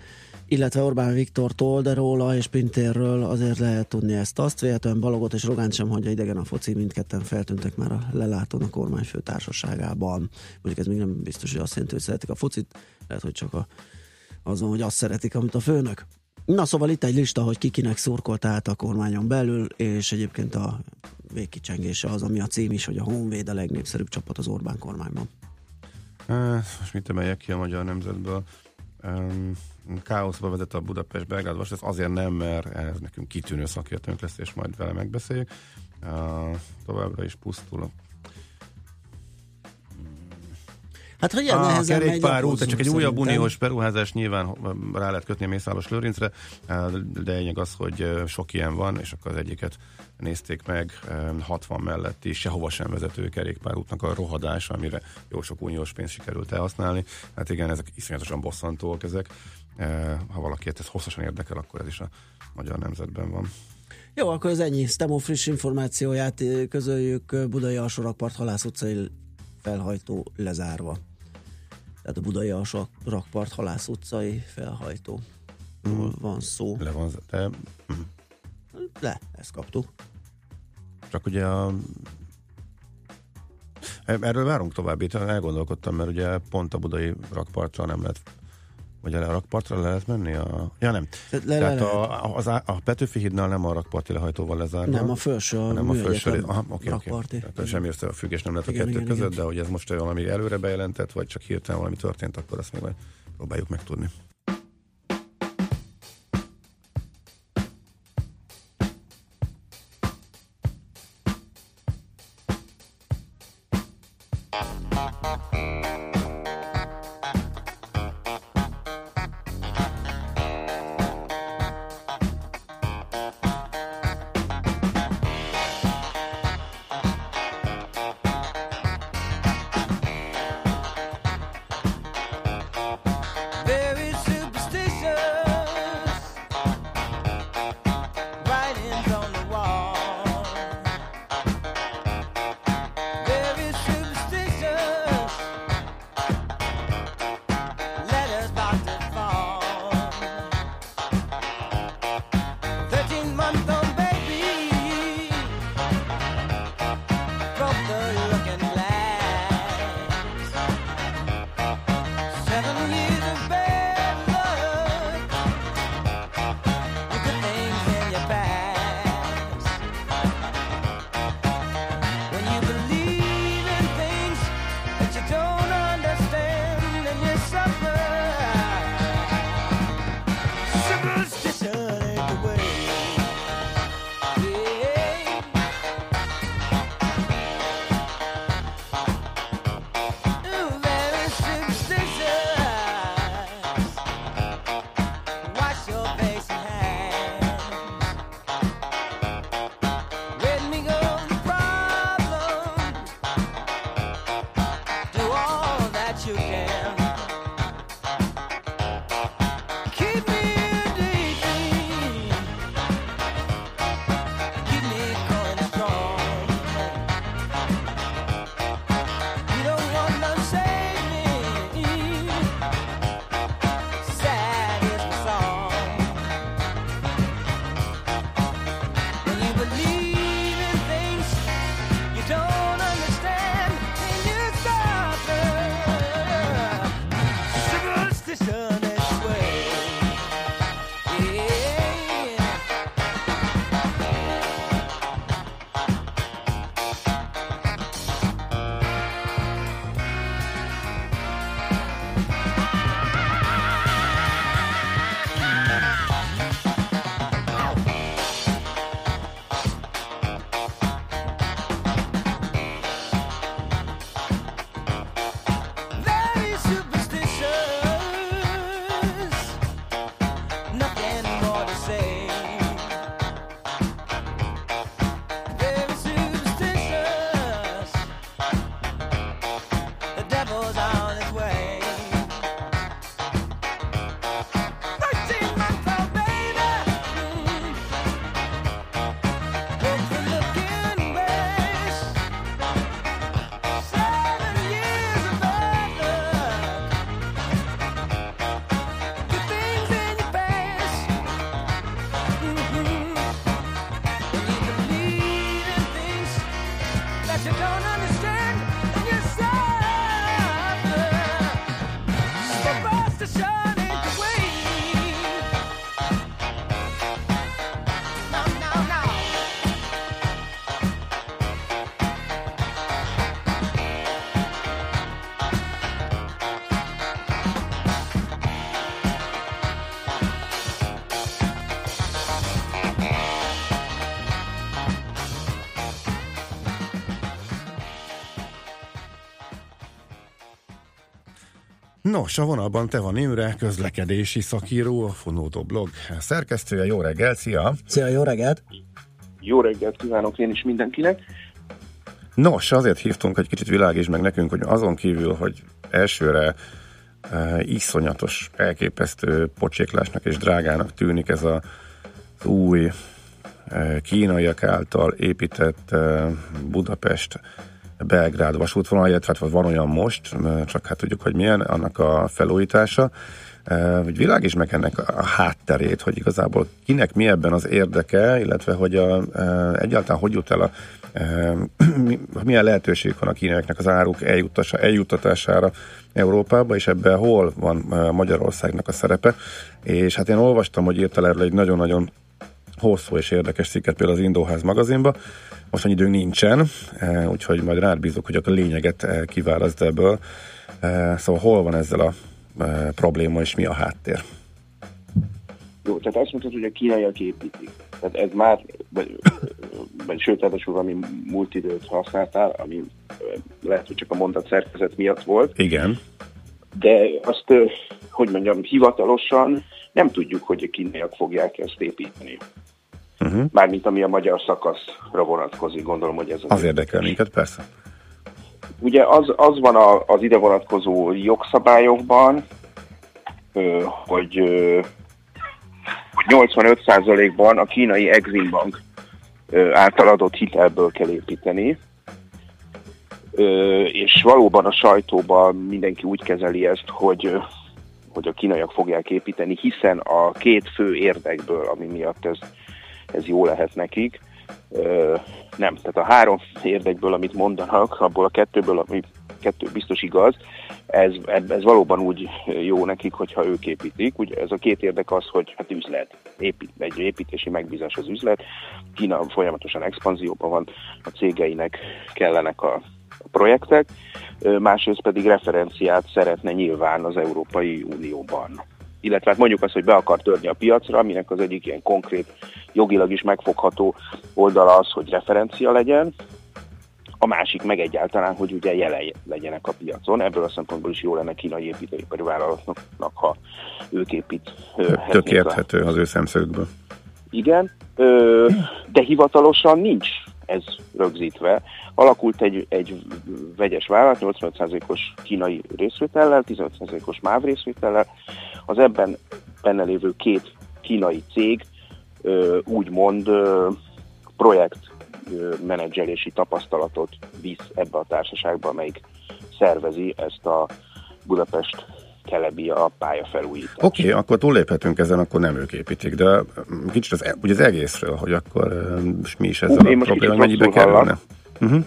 S3: illetve Orbán Viktortól, de róla és Pintérről azért lehet tudni ezt azt, véletlenül Balogot és Rogánt sem hagyja idegen a foci, mindketten feltűntek már a lelátón a kormányfő társaságában. Mondjuk ez még nem biztos, hogy azt jelenti, hogy szeretik a focit, lehet, hogy csak a azon, hogy azt szeretik, amit a főnök. Na szóval itt egy lista, hogy kikinek szurkolt át a kormányon belül, és egyébként a végkicsengése az, ami a cím is, hogy a Honvéd a legnépszerűbb csapat az Orbán kormányban.
S4: Uh, most mit emeljek ki a magyar nemzetből? Um, káoszba vezet a Budapest Belgrád ez azért nem, mert ez nekünk kitűnő szakértőnk lesz, és majd vele megbeszéljük. Uh, továbbra is pusztul
S3: Hát, hogy ilyen
S4: a
S3: nehezen
S4: kerékpár út, csak egy újabb uniós beruházás nyilván rá lehet kötni a Mészáros Lőrincre, de lényeg az, hogy sok ilyen van, és akkor az egyiket nézték meg, 60 melletti sehova sem vezető kerékpárútnak a rohadása, amire jó sok uniós pénzt sikerült elhasználni. Hát igen, ezek iszonyatosan bosszantóak ezek. Ha valakiet ez hosszasan érdekel, akkor ez is a magyar nemzetben van.
S3: Jó, akkor ez ennyi. Stemo friss információját eh, közöljük Budai Alsórakpart Halász utcai felhajtó lezárva. Tehát a Budai Alsórakpart Halász utcai felhajtó. Mm. van szó.
S4: Le van, de
S3: Le, ezt kaptuk.
S4: Csak ugye a Erről várunk tovább, itt elgondolkodtam, mert ugye pont a budai rakpartra nem lehet vagy a rakpartra le lehet menni? A... Ja nem.
S3: Le, le
S4: Tehát
S3: lehet.
S4: a, az, a Petőfi hídnál nem a rakparti lehajtóval lezárva.
S3: Nem, a felső, a
S4: nem a felső. Aha, oké, oké.
S3: rakparti.
S4: Tehát semmi összefüggés nem lehet a
S3: Igen,
S4: kettő
S3: igen,
S4: között,
S3: igen.
S4: de hogy ez most valami előre bejelentett, vagy csak hirtelen valami történt, akkor azt még majd próbáljuk megtudni. Nos, a vonalban te van Imre, közlekedési szakíró, a Fonódó blog szerkesztője. Jó reggel, szia!
S3: Szia, jó reggelt!
S8: Jó reggelt kívánok én is mindenkinek.
S4: Nos, azért hívtunk, hogy kicsit világíts meg nekünk, hogy azon kívül, hogy elsőre e, iszonyatos, elképesztő pocséklásnak és drágának tűnik ez a, az új e, kínaiak által épített e, Budapest Belgrád vasútvonal, illetve hát van olyan most, csak hát tudjuk, hogy milyen, annak a felújítása. E, Hogy világíts meg ennek a hátterét, hogy igazából kinek mi ebben az érdeke, illetve hogy a, e, egyáltalán hogy jut el a e, mi- milyen lehetőség van a kínaiaknak az áruk eljuttatása, eljuttatására Európába, és ebben hol van Magyarországnak a szerepe. És hát én olvastam, hogy írtál erről egy nagyon-nagyon hosszú és érdekes cikket például az Indóház magazinba. Most annyi időnk nincsen, e, úgyhogy majd rád bízok, hogy akkor a lényeget e, kiválaszt ebből. E, Szóval hol van ezzel a probléma, és mi a háttér?
S8: Jó, tehát azt mondtad, hogy a kínaiak építik. Tehát ez már, vagy, vagy sőt, ráadásul valami múlt időt használtál, ami lehet, hogy csak a mondat szerkezet miatt volt,
S4: Igen.
S8: de azt, hogy mondjam, hivatalosan nem tudjuk, hogy a kínaiak fogják ezt építeni.
S4: Uh-huh.
S8: Mármint ami a magyar szakaszra vonatkozik, gondolom, hogy ez
S4: Az érdekel minket, persze.
S8: Ugye az, az van a, az ide vonatkozó jogszabályokban, hogy, ö, hogy 85%-ban a kínai Exim Bank által adott hitelből kell építeni, és valóban a sajtóban mindenki úgy kezeli ezt, hogy, hogy a kínaiak fogják építeni, hiszen a két fő érdekből, ami miatt ez, ez jó lehet nekik, Ö, nem, tehát a három érdekből, amit mondanak, abból a kettőből, ami kettő biztos igaz, ez, ez valóban úgy jó nekik, hogyha ők építik. Ugye ez a két érdek az, hogy hát üzlet, épít, egy építési megbízás az üzlet. Kína folyamatosan expanzióban van, a cégeinek kellenek a, projektek, másrészt pedig referenciát szeretne nyilván az Európai Unióban illetve hát mondjuk azt, hogy be akar törni a piacra, aminek az egyik ilyen konkrét, jogilag is megfogható oldala az, hogy referencia legyen, a másik meg egyáltalán, hogy ugye jelen legyenek a piacon. Ebből a szempontból is jó lenne kínai építőipari vállalatoknak, ha ők épít.
S4: Tök érthető az ő szemszögből.
S8: Igen, de hivatalosan nincs ez rögzítve. Alakult egy, egy vegyes vállalat, 85%-os kínai részvétellel, 15%-os MÁV részvétellel. Az ebben benne lévő két kínai cég úgymond projekt menedzselési tapasztalatot visz ebbe a társaságba, amelyik szervezi ezt a Budapest Kelebia pályafelújítást.
S4: Oké, okay, akkor túlléphetünk ezen, akkor nem ők építik, de kicsit az, ugye az egészről, hogy akkor mi is ezzel
S8: Hú,
S4: a
S8: most
S4: probléma, mennyibe kerülne? Uh-huh.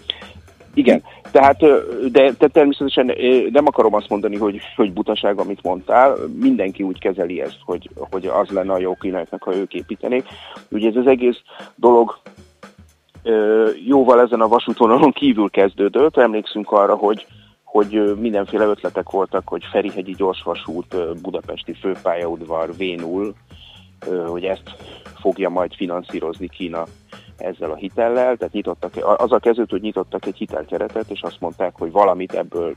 S8: Igen, tehát, de, de természetesen nem akarom azt mondani, hogy, hogy butaság, amit mondtál. Mindenki úgy kezeli ezt, hogy, hogy az lenne a jó kínaiaknak, ha ők építenék. Ugye ez az egész dolog jóval ezen a vasútvonalon kívül kezdődött. Emlékszünk arra, hogy hogy mindenféle ötletek voltak, hogy Ferihegyi gyorsvasút, Budapesti főpályaudvar, V0, ö, hogy ezt fogja majd finanszírozni Kína ezzel a hitellel, tehát nyitottak, az a kezdődött, hogy nyitottak egy hitelkeretet, és azt mondták, hogy valamit ebből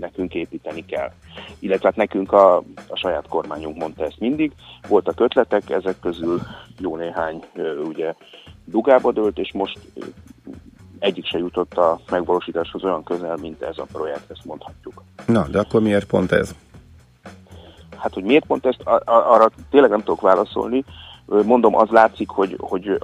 S8: nekünk építeni kell. Illetve hát nekünk a, a saját kormányunk mondta ezt mindig. Voltak ötletek, ezek közül jó néhány ugye dugába dőlt, és most egyik se jutott a megvalósításhoz olyan közel, mint ez a projekt, ezt mondhatjuk.
S4: Na, de akkor miért pont ez?
S8: Hát, hogy miért pont ezt, arra tényleg nem tudok válaszolni. Mondom, az látszik, hogy, hogy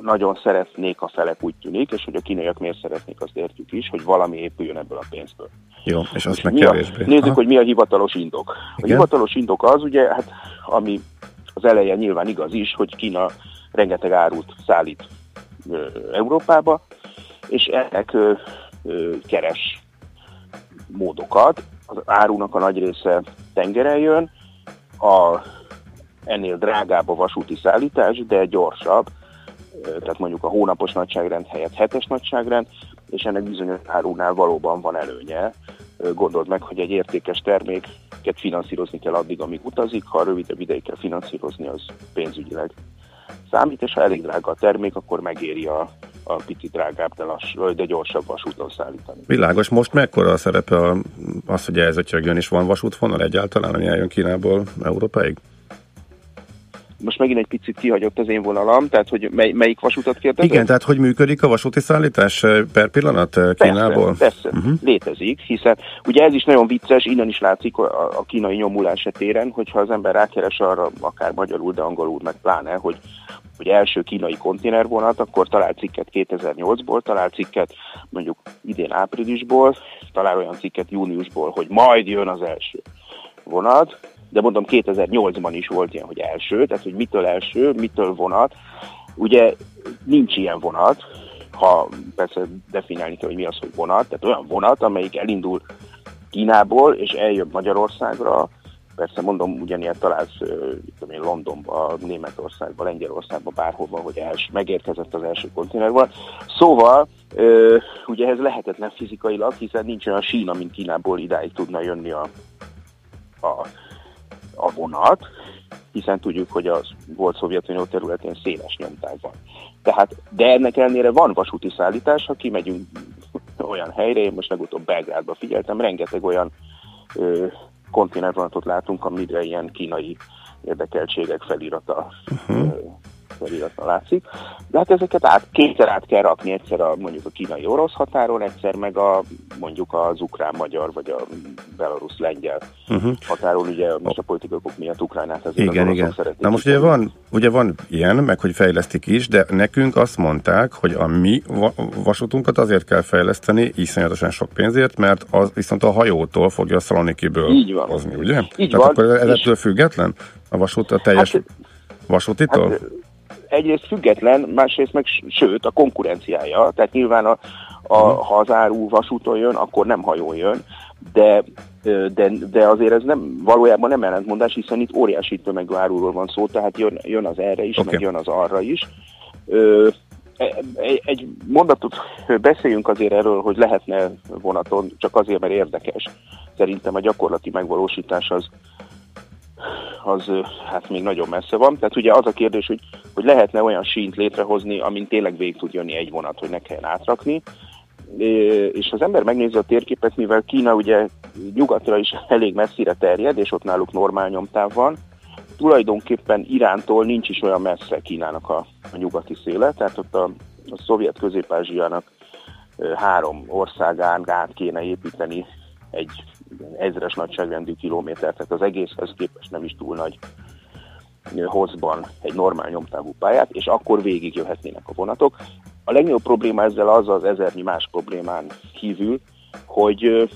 S8: nagyon szeretnék a felek, úgy tűnik, és hogy a kínaiak miért szeretnék, azt értjük is, hogy valami épüljön ebből a pénzből.
S4: Jó, és azt meg
S8: mi a,
S4: kevésbé.
S8: nézzük,
S4: Aha.
S8: hogy mi a hivatalos indok. A
S4: Igen.
S8: hivatalos indok az, ugye, hát, ami az eleje nyilván igaz is, hogy Kína rengeteg árut szállít ö, Európába, és ennek ö, ö, keres módokat. Az árunak a nagy része tengeren jön, a, ennél drágább a vasúti szállítás, de gyorsabb, tehát mondjuk a hónapos nagyságrend helyett hetes nagyságrend, és ennek bizonyos árunál valóban van előnye. Gondold meg, hogy egy értékes terméket finanszírozni kell addig, amíg utazik, ha rövidebb ideig kell finanszírozni, az pénzügyileg számít, és ha elég drága a termék, akkor megéri a, a picit drágább, de, lass, de gyorsabb vasúton szállítani.
S4: Világos, most mekkora a szerepe az, hogy elzötyögjön, és van vasútvonal egyáltalán, ami eljön Kínából Európáig?
S8: Most megint egy picit kihagyott az én vonalam, tehát hogy mely, melyik vasutat kérdezett?
S4: Igen, tehát hogy működik a vasúti szállítás eh, per pillanat eh, Kínából?
S8: Persze, persze. Uh-huh. létezik, hiszen ugye ez is nagyon vicces, innen is látszik a, a kínai nyomulás etéren, hogyha az ember rákeres arra, akár magyarul, de angolul, meg pláne, hogy hogy első kínai konténervonat, akkor talál cikket 2008-ból, talál cikket mondjuk idén áprilisból, talál olyan cikket júniusból, hogy majd jön az első vonat, de mondom 2008-ban is volt ilyen, hogy első, tehát hogy mitől első, mitől vonat. Ugye nincs ilyen vonat, ha persze definiálni kell, hogy mi az, hogy vonat, tehát olyan vonat, amelyik elindul Kínából és eljön Magyarországra, persze mondom, ugyanilyet találsz tudom én, Londonba, Németországba, Lengyelországba, bárhova, hogy els, megérkezett az első konténerban. Szóval, ugye ez lehetetlen fizikailag, hiszen nincs olyan sína, mint Kínából idáig tudna jönni a, a a vonat, hiszen tudjuk, hogy az volt Szovjetunió területén széles nyomtáv. Tehát, de ennek ellenére van vasúti szállítás, ha kimegyünk olyan helyre, én most legutóbb Belgrádba figyeltem, rengeteg olyan konténervonatot látunk, amire ilyen kínai érdekeltségek felirata uh-huh felirata látszik. De hát ezeket át, kétszer át kell rakni, egyszer a, mondjuk a kínai-orosz határon, egyszer meg a mondjuk az ukrán-magyar vagy a belarusz-lengyel uh-huh. határon, ugye most a politikai miatt Ukránát azért
S4: igen,
S8: az
S4: igen.
S8: szeretnék.
S4: Na most ugye van, ugye van ilyen, meg hogy fejlesztik is, de nekünk azt mondták, hogy a mi va- vasútunkat azért kell fejleszteni iszonyatosan sok pénzért, mert az viszont a hajótól fogja a Szalonikiből
S8: Így van.
S4: hozni, ugye?
S8: Így
S4: Tehát
S8: van,
S4: akkor ez ettől független? A vasút a teljes
S8: Hát,
S4: vasútitól?
S8: Hát, egyrészt független, másrészt meg sőt a konkurenciája, tehát nyilván a, a, ha az áru vasúton jön, akkor nem hajón jön, de, de, de azért ez nem, valójában nem ellentmondás, hiszen itt óriási tömegű áruról van szó, tehát jön, jön az erre is,
S4: Oké.
S8: meg jön az arra is. Ö, egy, egy mondatot beszéljünk azért erről, hogy lehetne vonaton, csak azért, mert érdekes. Szerintem a gyakorlati megvalósítás az, az hát még nagyon messze van. Tehát ugye az a kérdés, hogy, hogy lehetne olyan sínt létrehozni, amin tényleg végig tud jönni egy vonat, hogy ne kelljen átrakni. És az ember megnézi a térképet, mivel Kína ugye nyugatra is elég messzire terjed, és ott náluk normál nyomtáv van, tulajdonképpen Irántól nincs is olyan messze Kínának a, a nyugati széle, tehát ott a, a szovjet ö, három országán át kéne építeni egy ezres nagyságrendű kilométer, tehát az egészhez képest nem is túl nagy ö, hosszban egy normál nyomtávú pályát, és akkor végig jöhetnének a vonatok. A legnagyobb probléma ezzel az az ezernyi más problémán kívül, hogy,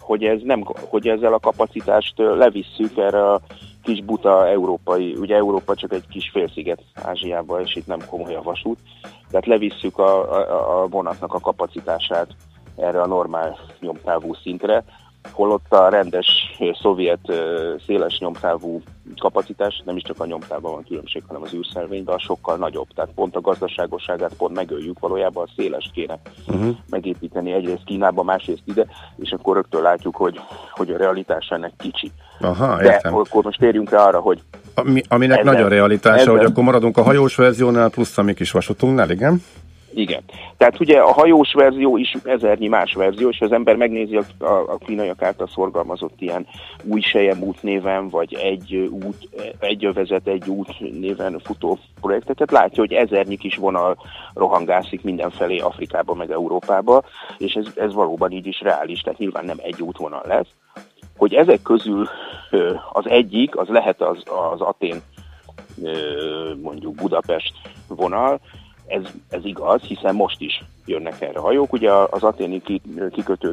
S8: hogy, ez nem, hogy ezzel a kapacitást levisszük erre a kis buta európai, ugye Európa csak egy kis félsziget Ázsiában, és itt nem komoly a vasút, tehát levisszük a, a, a vonatnak a kapacitását erre a normál nyomtávú szintre, holott a rendes szovjet széles nyomtávú kapacitás, nem is csak a nyomtávban van különbség, hanem az űrszelvényben, sokkal nagyobb. Tehát pont a gazdaságosságát pont megöljük, valójában a szélest kéne
S4: Uh-huh.
S8: megépíteni egyrészt Kínába, másrészt ide, és akkor rögtön látjuk, hogy, hogy a realitás ennek kicsi.
S4: Aha,
S8: De
S4: értem.
S8: akkor most térjünk rá arra, hogy
S4: Ami, aminek
S8: Ezzel-
S4: nagy a realitása,
S8: ezzel-
S4: hogy akkor maradunk a hajós verziónál, plusz a mi kis vasútunknál, igen?
S8: Igen. Tehát ugye a hajós verzió is ezernyi más verzió, és ha az ember megnézi a, a, a kínaiak által szorgalmazott ilyen új sejem út néven, vagy egy út, egy övezet, egy út néven futó projekteket, látja, hogy ezernyi kis vonal rohangászik mindenfelé Afrikába, meg Európába, és ez, ez valóban így is reális, tehát nyilván nem egy útvonal lesz. Hogy ezek közül az egyik, az lehet az, az Atén mondjuk Budapest vonal, ez, ez igaz, hiszen most is jönnek erre hajók. Ugye az aténi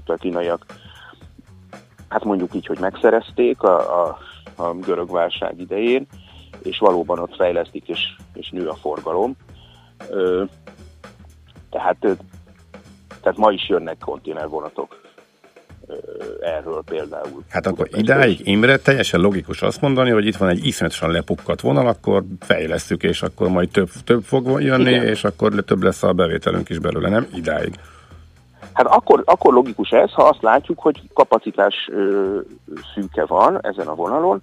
S8: a kínaiak, hát mondjuk így, hogy megszerezték a, a, a görög válság idején, és valóban ott fejlesztik, és, és nő a forgalom. Tehát, tehát ma is jönnek konténervonatok erről például.
S4: Hát akkor idáig, Imre, teljesen logikus azt mondani, hogy itt van egy iszonyatosan lepukkadt vonal, akkor fejlesztjük, és akkor majd több, több fog jönni,
S8: Igen.
S4: és akkor több lesz a bevételünk is belőle, nem? Idáig.
S8: Hát akkor, akkor logikus ez, ha azt látjuk, hogy kapacitás ö, szűke van ezen a vonalon,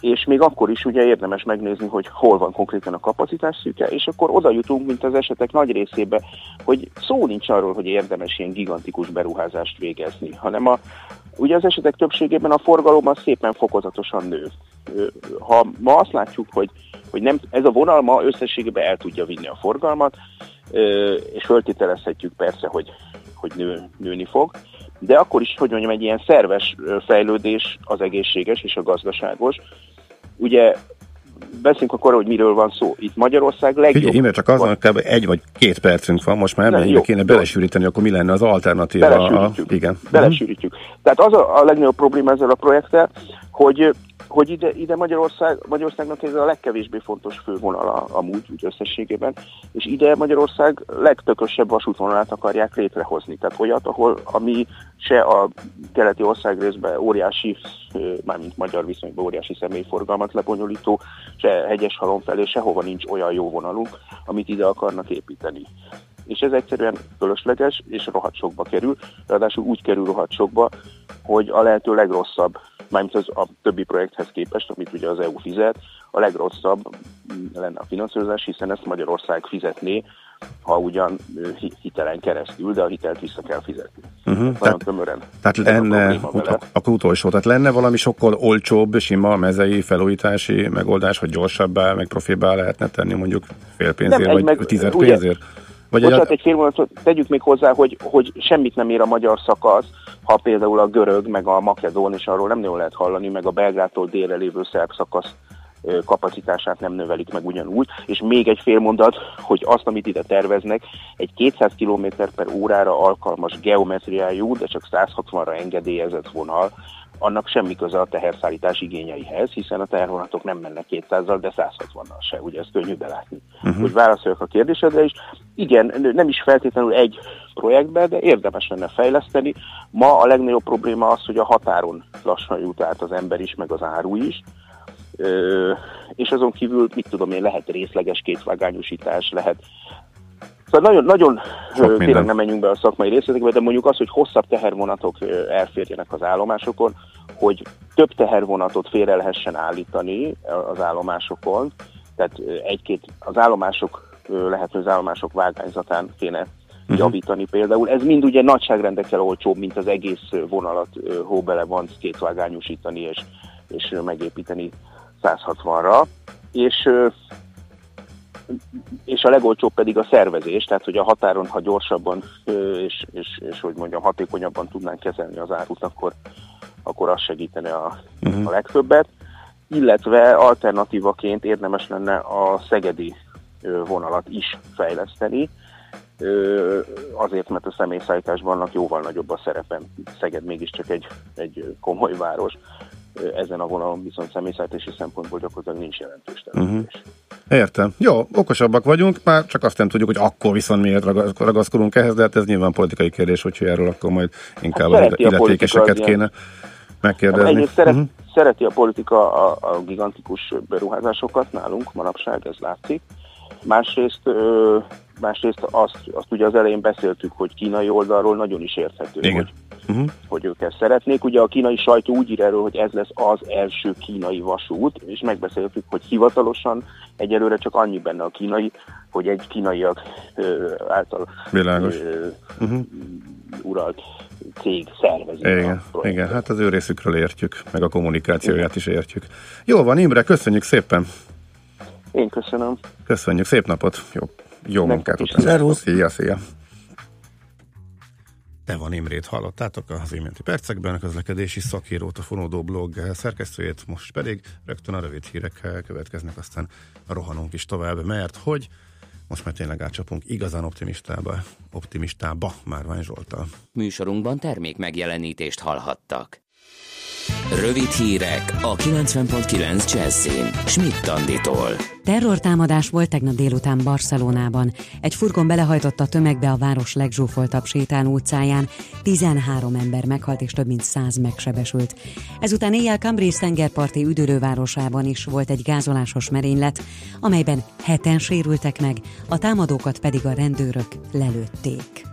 S8: és még akkor is ugye érdemes megnézni, hogy hol van konkrétan a kapacitás szűke, és akkor oda jutunk, mint az esetek nagy részébe, hogy szó nincs arról, hogy érdemes ilyen gigantikus beruházást végezni, hanem a, ugye az esetek többségében a forgalom az szépen fokozatosan nő. Ha ma azt látjuk, hogy, hogy nem, ez a vonal ma összességében el tudja vinni a forgalmat, és föltételezhetjük persze, hogy, hogy nő, nőni fog, de akkor is, hogy mondjam, egy ilyen szerves fejlődés az egészséges és a gazdaságos. Ugye beszélünk akkor, hogy miről van szó. Itt Magyarország legjobb.
S4: Figyelj, Imre, csak azon, hogy kb. egy vagy két percünk van, most már
S8: jó,
S4: kéne belesűríteni, akkor mi lenne az alternatíva? A,
S8: Belesűrítjük.
S4: igen.
S8: Belesűrítjük. Tehát az a, a legnagyobb probléma ezzel a projekttel, hogy hogy ide, ide Magyarország, Magyarországnak ez a legkevésbé fontos fővonal amúgy úgy összességében, és ide Magyarország legtökösebb vasútvonalát akarják létrehozni. Tehát olyat, ahol ami se a keleti ország részben óriási, mármint magyar viszonyban óriási személyforgalmat lebonyolító, se hegyes halom felé, sehova nincs olyan jó vonalunk, amit ide akarnak építeni és ez egyszerűen fölösleges, és rohadt sokba kerül, ráadásul úgy kerül rohadt sokba, hogy a lehető legrosszabb, mármint az a többi projekthez képest, amit ugye az EU fizet, a legrosszabb lenne a finanszírozás, hiszen ezt Magyarország fizetné, ha ugyan hitelen keresztül, de a hitelt vissza kell fizetni.
S4: Uh-huh.
S8: Nagyon
S4: Tehát,
S8: tömören.
S4: tehát lenne, ut- akkor utolsó, tehát lenne valami sokkal olcsóbb, sima mezei felújítási megoldás, hogy gyorsabbá, meg profibbá lehetne tenni mondjuk fél pénzért,
S8: egy
S4: vagy
S8: meg-
S4: tized
S8: ugye-
S4: pénzért? Vagy
S8: Bocsánat,
S4: egy,
S8: fél mondatot tegyük még hozzá, hogy, hogy semmit nem ér a magyar szakasz, ha például a görög, meg a makedón, és arról nem nagyon lehet hallani, meg a Belgrádtól délre lévő szerb szakasz kapacitását nem növelik meg ugyanúgy. És még egy fél mondat, hogy azt, amit ide terveznek, egy 200 km per órára alkalmas geometriájú, de csak 160-ra engedélyezett vonal, annak semmi köze a teherszállítás igényeihez, hiszen a tehervonatok nem mennek 200-zal, de 160-nal se, ugye ezt könnyű belátni. Uh-huh. Hogy válaszoljak a kérdésedre is, igen, nem is feltétlenül egy projektbe, de érdemes lenne fejleszteni. Ma a legnagyobb probléma az, hogy a határon lassan jut át az ember is, meg az áru is, Ö, és azon kívül, mit tudom én, lehet részleges kétvágányosítás, lehet Szóval nagyon, nagyon
S4: Sok
S8: tényleg nem menjünk be a szakmai részletekbe, de mondjuk az, hogy hosszabb tehervonatok elférjenek az állomásokon, hogy több tehervonatot félre lehessen állítani az állomásokon, tehát egy-két, az állomások, ö, lehet, hogy az állomások vágányzatán kéne
S4: Mhm.
S8: javítani például. Ez mind ugye nagyságrendekkel olcsóbb, mint az egész vonalat hóbele van kétvágányosítani és, és megépíteni 160-ra. És és a legolcsóbb pedig a szervezés, tehát hogy a határon, ha gyorsabban és, és, és hogy mondjam, hatékonyabban tudnánk kezelni az árut, akkor, akkor az segítene a, uh-huh. a legtöbbet. Illetve alternatívaként érdemes lenne a szegedi vonalat is fejleszteni, azért, mert a személyszállításban annak jóval nagyobb a szerepe. Szeged mégiscsak egy, egy komoly város, ezen a vonalon viszont személyszállítási szempontból gyakorlatilag nincs jelentős település. Uh-huh.
S4: Értem. Jó, okosabbak vagyunk, már csak azt nem tudjuk, hogy akkor viszont miért ragaszkodunk ehhez, de hát ez nyilván politikai kérdés, úgyhogy erről akkor majd inkább
S8: Hát
S4: az illetékeseket
S8: az
S4: kéne megkérdezni.
S8: egyrészt szeret,
S4: Mhm.
S8: uh-huh. szereti a politika a, a gigantikus beruházásokat nálunk manapság, ez látszik. Másrészt, ö, másrészt azt, azt ugye az elején beszéltük, hogy kínai oldalról nagyon is érthető,
S4: Igen.
S8: hogy,
S4: Uh-huh.
S8: hogy ők ezt szeretnék. Ugye a kínai sajtó úgy ír erről, hogy ez lesz az első kínai vasút, és megbeszéltük, hogy hivatalosan egyelőre csak annyi benne a kínai, hogy egy kínaiak ö, által
S4: Világos.
S8: ö,
S4: Uh-huh.
S8: uralt cég szervezi.
S4: Igen, igen, hát az ő részükről értjük, meg a kommunikációját is értjük. Jó van, Imre, köszönjük szépen.
S8: Én köszönöm.
S4: Köszönjük, szép napot, jó, jó
S8: Nektek
S4: munkát
S8: is.
S4: utána.
S3: Szervusz.
S4: Szia, szia. Te van Imrét hallottátok az iménti percekben, a közlekedési szakírót, a Fonódó blog szerkesztőjét, most pedig rögtön a rövid hírek következnek, aztán rohanunk is tovább, mert hogy most már tényleg átcsapunk igazán optimistába, optimistába Márvány Zsoltal.
S1: Műsorunkban termék megjelenítést hallhattak. Rövid hírek a 90.9 Jazzin. Schmidt Anditól.
S5: Terrortámadás volt tegnap délután Barcelonában. Egy furgon belehajtott a tömegbe a város legzsúfoltabb sétáló utcáján. 13 ember meghalt és több mint 100 megsebesült. Ezután éjjel Cambridge tengerparti üdülővárosában is volt egy gázolásos merénylet, amelyben heten sérültek meg, a támadókat pedig a rendőrök lelőtték.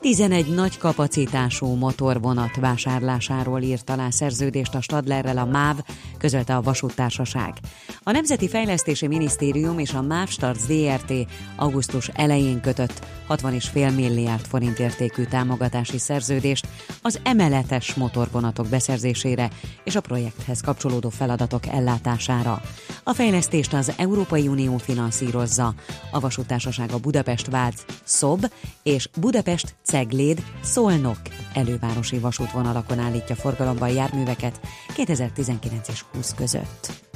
S5: 11 nagy kapacitású motorvonat vásárlásáról írt alá szerződést a Stadlerrel a MÁV, közölte a vasúttársaság. A Nemzeti Fejlesztési Minisztérium és a MÁV Start ZRT augusztus elején kötött 60,5 milliárd forint értékű támogatási szerződést az emeletes motorvonatok beszerzésére és a projekthez kapcsolódó feladatok ellátására. A fejlesztést az Európai Unió finanszírozza. A vasútársaság a Budapest Vác Szob és Budapest Cegléd Szolnok elővárosi vasútvonalakon állítja forgalomban járműveket 2019 és 20 között.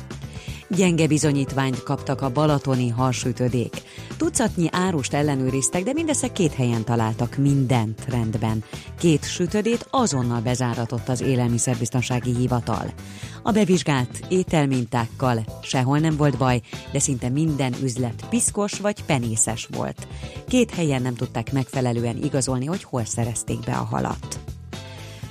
S5: Gyenge bizonyítványt kaptak a balatoni harsütödék. Tucatnyi árust ellenőriztek, de mindössze két helyen találtak mindent rendben. Két sütödét azonnal bezáratott az élelmiszerbiztonsági hivatal. A bevizsgált ételmintákkal sehol nem volt baj, de szinte minden üzlet piszkos vagy penészes volt. Két helyen nem tudták megfelelően igazolni, hogy hol szerezték be a halat.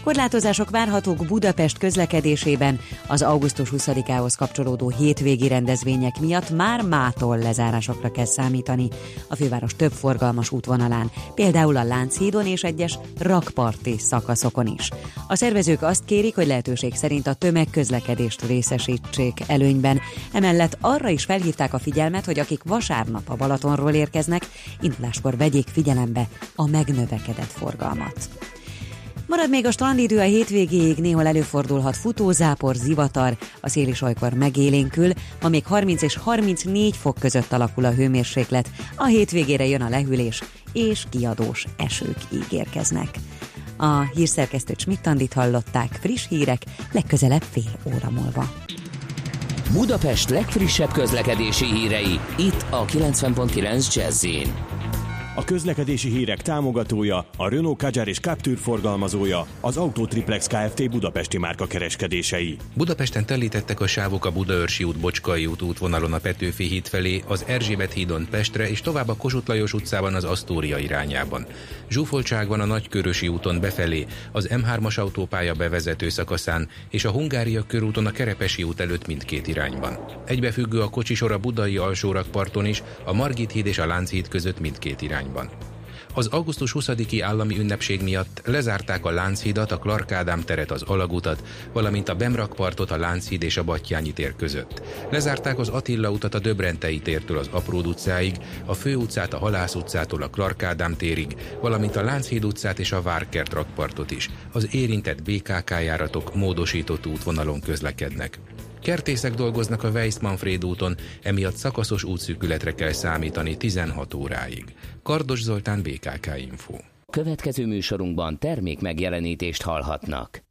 S5: Korlátozások várhatók Budapest közlekedésében az augusztus 20-ához kapcsolódó hétvégi rendezvények miatt már mától lezárásokra kell számítani a főváros több forgalmas útvonalán, például a Lánchídon és egyes rakparti szakaszokon is. A szervezők azt kérik, hogy lehetőség szerint a tömegközlekedést részesítsék előnyben, emellett arra is felhívták a figyelmet, hogy akik vasárnap a Balatonról érkeznek, induláskor vegyék figyelembe a megnövekedett forgalmat. Marad még a strandidő a hétvégéig, néhol előfordulhat futózápor, zivatar, a szél is olykor megélénkül, ma még 30 és 34 fok között alakul a hőmérséklet, a hétvégére jön a lehűlés, és kiadós esők ígérkeznek. A hírszerkesztő Csmittandit hallották, friss hírek, legközelebb fél óra múlva.
S1: Budapest legfrissebb közlekedési hírei, itt a 90.9 jazz
S9: A közlekedési hírek támogatója, a Renault Kadjar és Captur forgalmazója, az Autotriplex Kft. Budapesti márka kereskedései.
S10: Budapesten telítettek a sávok a Budaörsi út Bocskai út útvonalon a Petőfi híd felé, az Erzsébet hídon Pestre és tovább a Kossuth Lajos utcában az Asztória irányában. Zsúfoltság van a Nagykörösi úton befelé, az M3-as autópálya bevezető szakaszán és a Hungária körúton a Kerepesi út előtt mindkét irányban. Egybefüggő a kocsisor a Budai alsórakparton is, a Margit híd és a Lánchíd között mindkét irányban. Az augusztus 20-i állami ünnepség miatt lezárták a Lánchidat, a Clark Ádám teret, az Alagutat, valamint a Bemrakpartot a Lánchíd és a Battyányi tér között. Lezárták az Attila utat a Döbrentei tértől az Apród utcáig, a Főutcát a Halász utcától a Clark Ádám térig, valamint a Lánchíd utcát és a Várkert rakpartot is. Az érintett BKK járatok módosított útvonalon közlekednek. Kertészek dolgoznak a Weiss-Manfred úton, emiatt szakaszos útszűkületre kell számítani 16 óráig. Kardos Zoltán, BKK Info.
S1: Következő műsorunkban termék megjelenítést hallhatnak.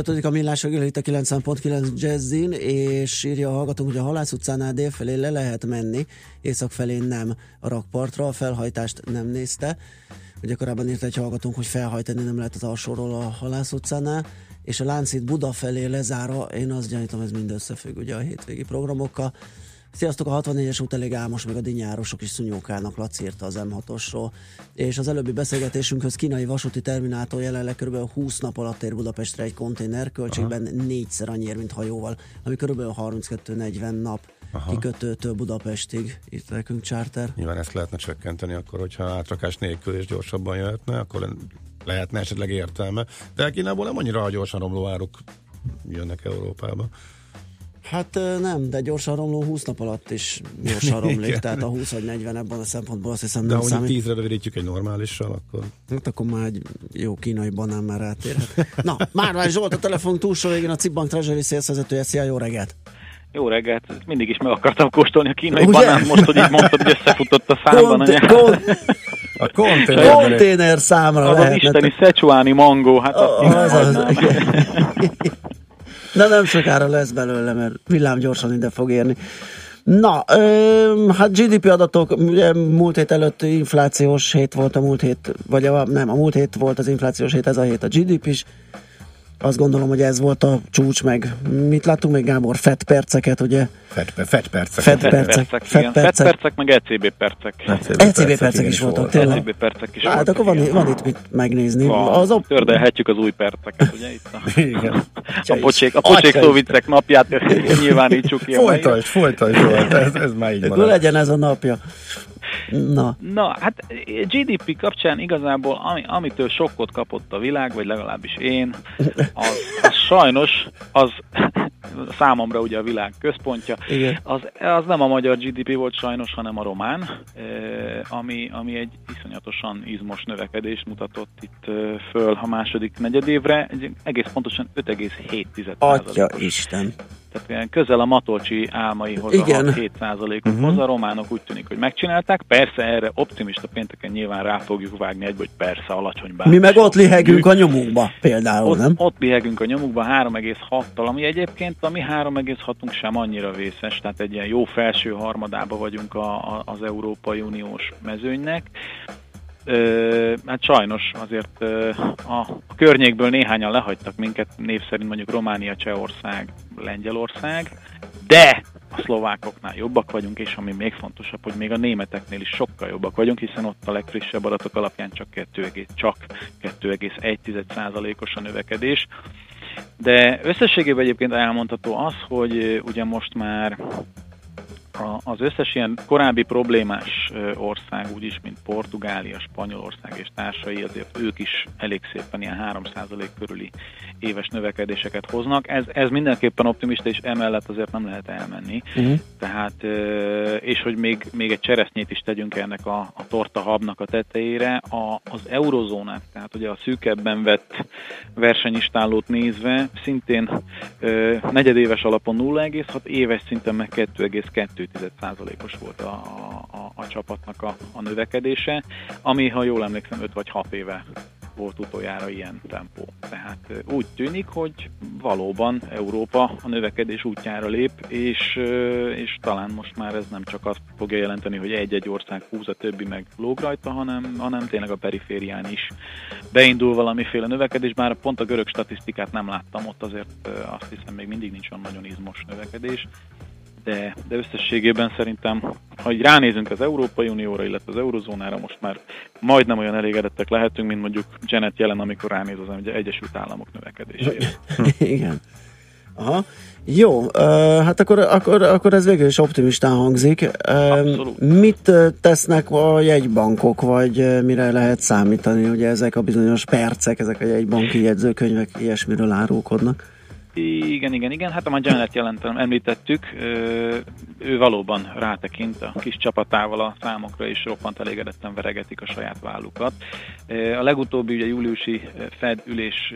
S3: Folytatódik a millás reggel itt a 90.9 Jazzin, és írja a hallgatónk, hogy a Halász utcánál délfelé le lehet menni, észak felé nem a rakpartra, a felhajtást nem nézte. Ugye korábban írt egy hallgatónk, hogy felhajtani nem lehet az alsóról a Halász utcánál, és a Láncít Buda felé lezára, én azt gyanítom, ez mind összefügg ugye a hétvégi programokkal. Sziasztok, a 64-es út elég álmos, meg a dinyárosok is szúnyókálnak, Laci írta az M6-osról. És az előbbi beszélgetésünkhöz kínai vasúti terminától jelenleg kb. 20 nap alatt ér Budapestre egy konténer, költségben Aha. négyszer annyiért, mint hajóval, ami kb. 32-40 nap Aha. kikötőtől Budapestig, itt nekünk charter.
S4: Nyilván ezt lehetne csökkenteni, akkor hogyha átrakás nélkül és gyorsabban jöhetne, akkor lehetne esetleg értelme. De Kínából nem annyira gyorsan romló áruk jönnek Európába.
S3: Hát nem, de gyorsan romló 20 nap alatt is gyorsan romlik, tehát a 20 vagy 40 ebben a szempontból azt hiszem
S4: de
S3: nem
S4: ha
S3: számít.
S4: tízre rövidítjük egy normálissal, akkor...
S3: Hát akkor már egy jó kínai banán már rátérhet. Na, Márvány Zsolt a telefon túlsó végén a Cibbank Treasury szélszezetője. Szia, jó reggelt!
S11: Jó reggelt, mindig is meg akartam kóstolni a kínai Ugye? banánt, most, hogy így mondtad, hogy összefutott a számban.
S3: Konté- kon-
S4: a konténer,
S3: konténer számra
S11: Az az isteni szecsuáni mangó, hát azt
S3: oh, az, az, De nem sokára lesz belőle, mert villám gyorsan ide fog érni. Na, ö, hát GDP adatok, ugye múlt hét előtt inflációs hét volt a múlt hét, vagy a, nem, a múlt hét volt az inflációs hét, ez a hét a GDP is. Azt gondolom, hogy ez volt a csúcs, meg mit láttunk még Gábor? Fett perceket, ugye?
S4: Fett, fett percek.
S3: Fett percek.
S11: Fett percek, fett percek, meg ECB percek.
S3: ECB, ECB percek is voltak, tényleg.
S11: ECB percek is
S3: Hát
S11: voltak,
S3: akkor van, van itt mit megnézni.
S11: Van.
S3: Az op-
S11: Tördelhetjük az új perceket, ugye itt a,
S4: Igen.
S11: a pocsék, a pocsék szóviccek napját nyilvánítsuk ki.
S4: Folytasd, folytasd, ez, ez már így marad.
S3: legyen ez a napja. Na,
S11: Na, hát GDP kapcsán igazából, ami, amitől sokkot kapott a világ, vagy legalábbis én, az, az sajnos, az számomra ugye a világ központja,
S3: Igen.
S11: az, az nem a magyar GDP volt sajnos, hanem a román, eh, ami, ami egy iszonyatosan izmos növekedést mutatott itt eh, föl a második negyedévre, egy egész pontosan 5,7
S3: atya Isten.
S11: Tehát ilyen közel a Matolcsi álmaihoz
S3: Igen.
S11: a 7 százalékokhoz. Uh-huh. A románok úgy tűnik, hogy megcsinálták. Persze erre optimista pénteken nyilván rá fogjuk vágni egy, hogy persze alacsony bár.
S3: Mi meg ott lihegünk a nyomunkba, például,
S11: ott,
S3: nem?
S11: ott lihegünk a nyomukba 3,6-tal, ami egyébként a mi 3,6-unk sem annyira vészes, tehát egy ilyen jó felső harmadába vagyunk a, a, az Európai Uniós mezőnynek. Hát sajnos azért a, környékből néhányan lehagytak minket, név szerint mondjuk Románia, Csehország, Lengyelország, de a szlovákoknál jobbak vagyunk, és ami még fontosabb, hogy még a németeknél is sokkal jobbak vagyunk, hiszen ott a legfrissebb adatok alapján csak 2, csak 2,1%-os a növekedés. De összességében egyébként elmondható az, hogy ugye most már a- az összes ilyen korábbi problémás ország, úgyis, mint Portugália, Spanyolország és társai, azért ők is elég szépen ilyen 3% körüli éves növekedéseket hoznak. Ez, ez mindenképpen optimista, és emellett azért nem lehet elmenni.
S3: Uh-huh.
S11: Tehát, és hogy még, még egy cseresznyét is tegyünk ennek a, a tortahabnak a tetejére, a, az eurozónát, tehát ugye a szűkebben vett versenyistállót nézve, szintén ö, negyedéves alapon 0,6, éves szinten meg 2,2%-os volt a, a, a csapatnak a, a növekedése, ami, ha jól emlékszem, 5 vagy 6 éve volt utoljára ilyen tempó. Tehát úgy tűnik, hogy valóban Európa a növekedés útjára lép, és, és talán most már ez nem csak azt fogja jelenteni, hogy egy-egy ország húz, a többi meg lóg rajta, hanem, hanem tényleg a periférián is beindul valamiféle növekedés, bár pont a görög statisztikát nem láttam, ott azért azt hiszem még mindig nincs olyan nagyon izmos növekedés, de, de összességében szerintem, ha így ránézünk az Európai Unióra, illetve az Eurozónára, most már majdnem olyan elégedettek lehetünk, mint mondjuk Janet jelen, amikor ránéz az ugye, Egyesült Államok növekedésére.
S3: Igen. Aha. Jó, uh, hát akkor, akkor, akkor ez végül is optimistán hangzik. Uh, mit tesznek a jegybankok, vagy mire lehet számítani? Ugye ezek a bizonyos percek, ezek a jegybanki jegyzőkönyvek ilyesmiről árulkodnak.
S11: Igen, igen, igen. Hát a Magellan-et jelentem, említettük. Ö, Ő valóban rátekint a kis csapatával a számokra, és roppant elégedetten veregetik a saját vállukat. A legutóbbi ugye júliusi Fed ülés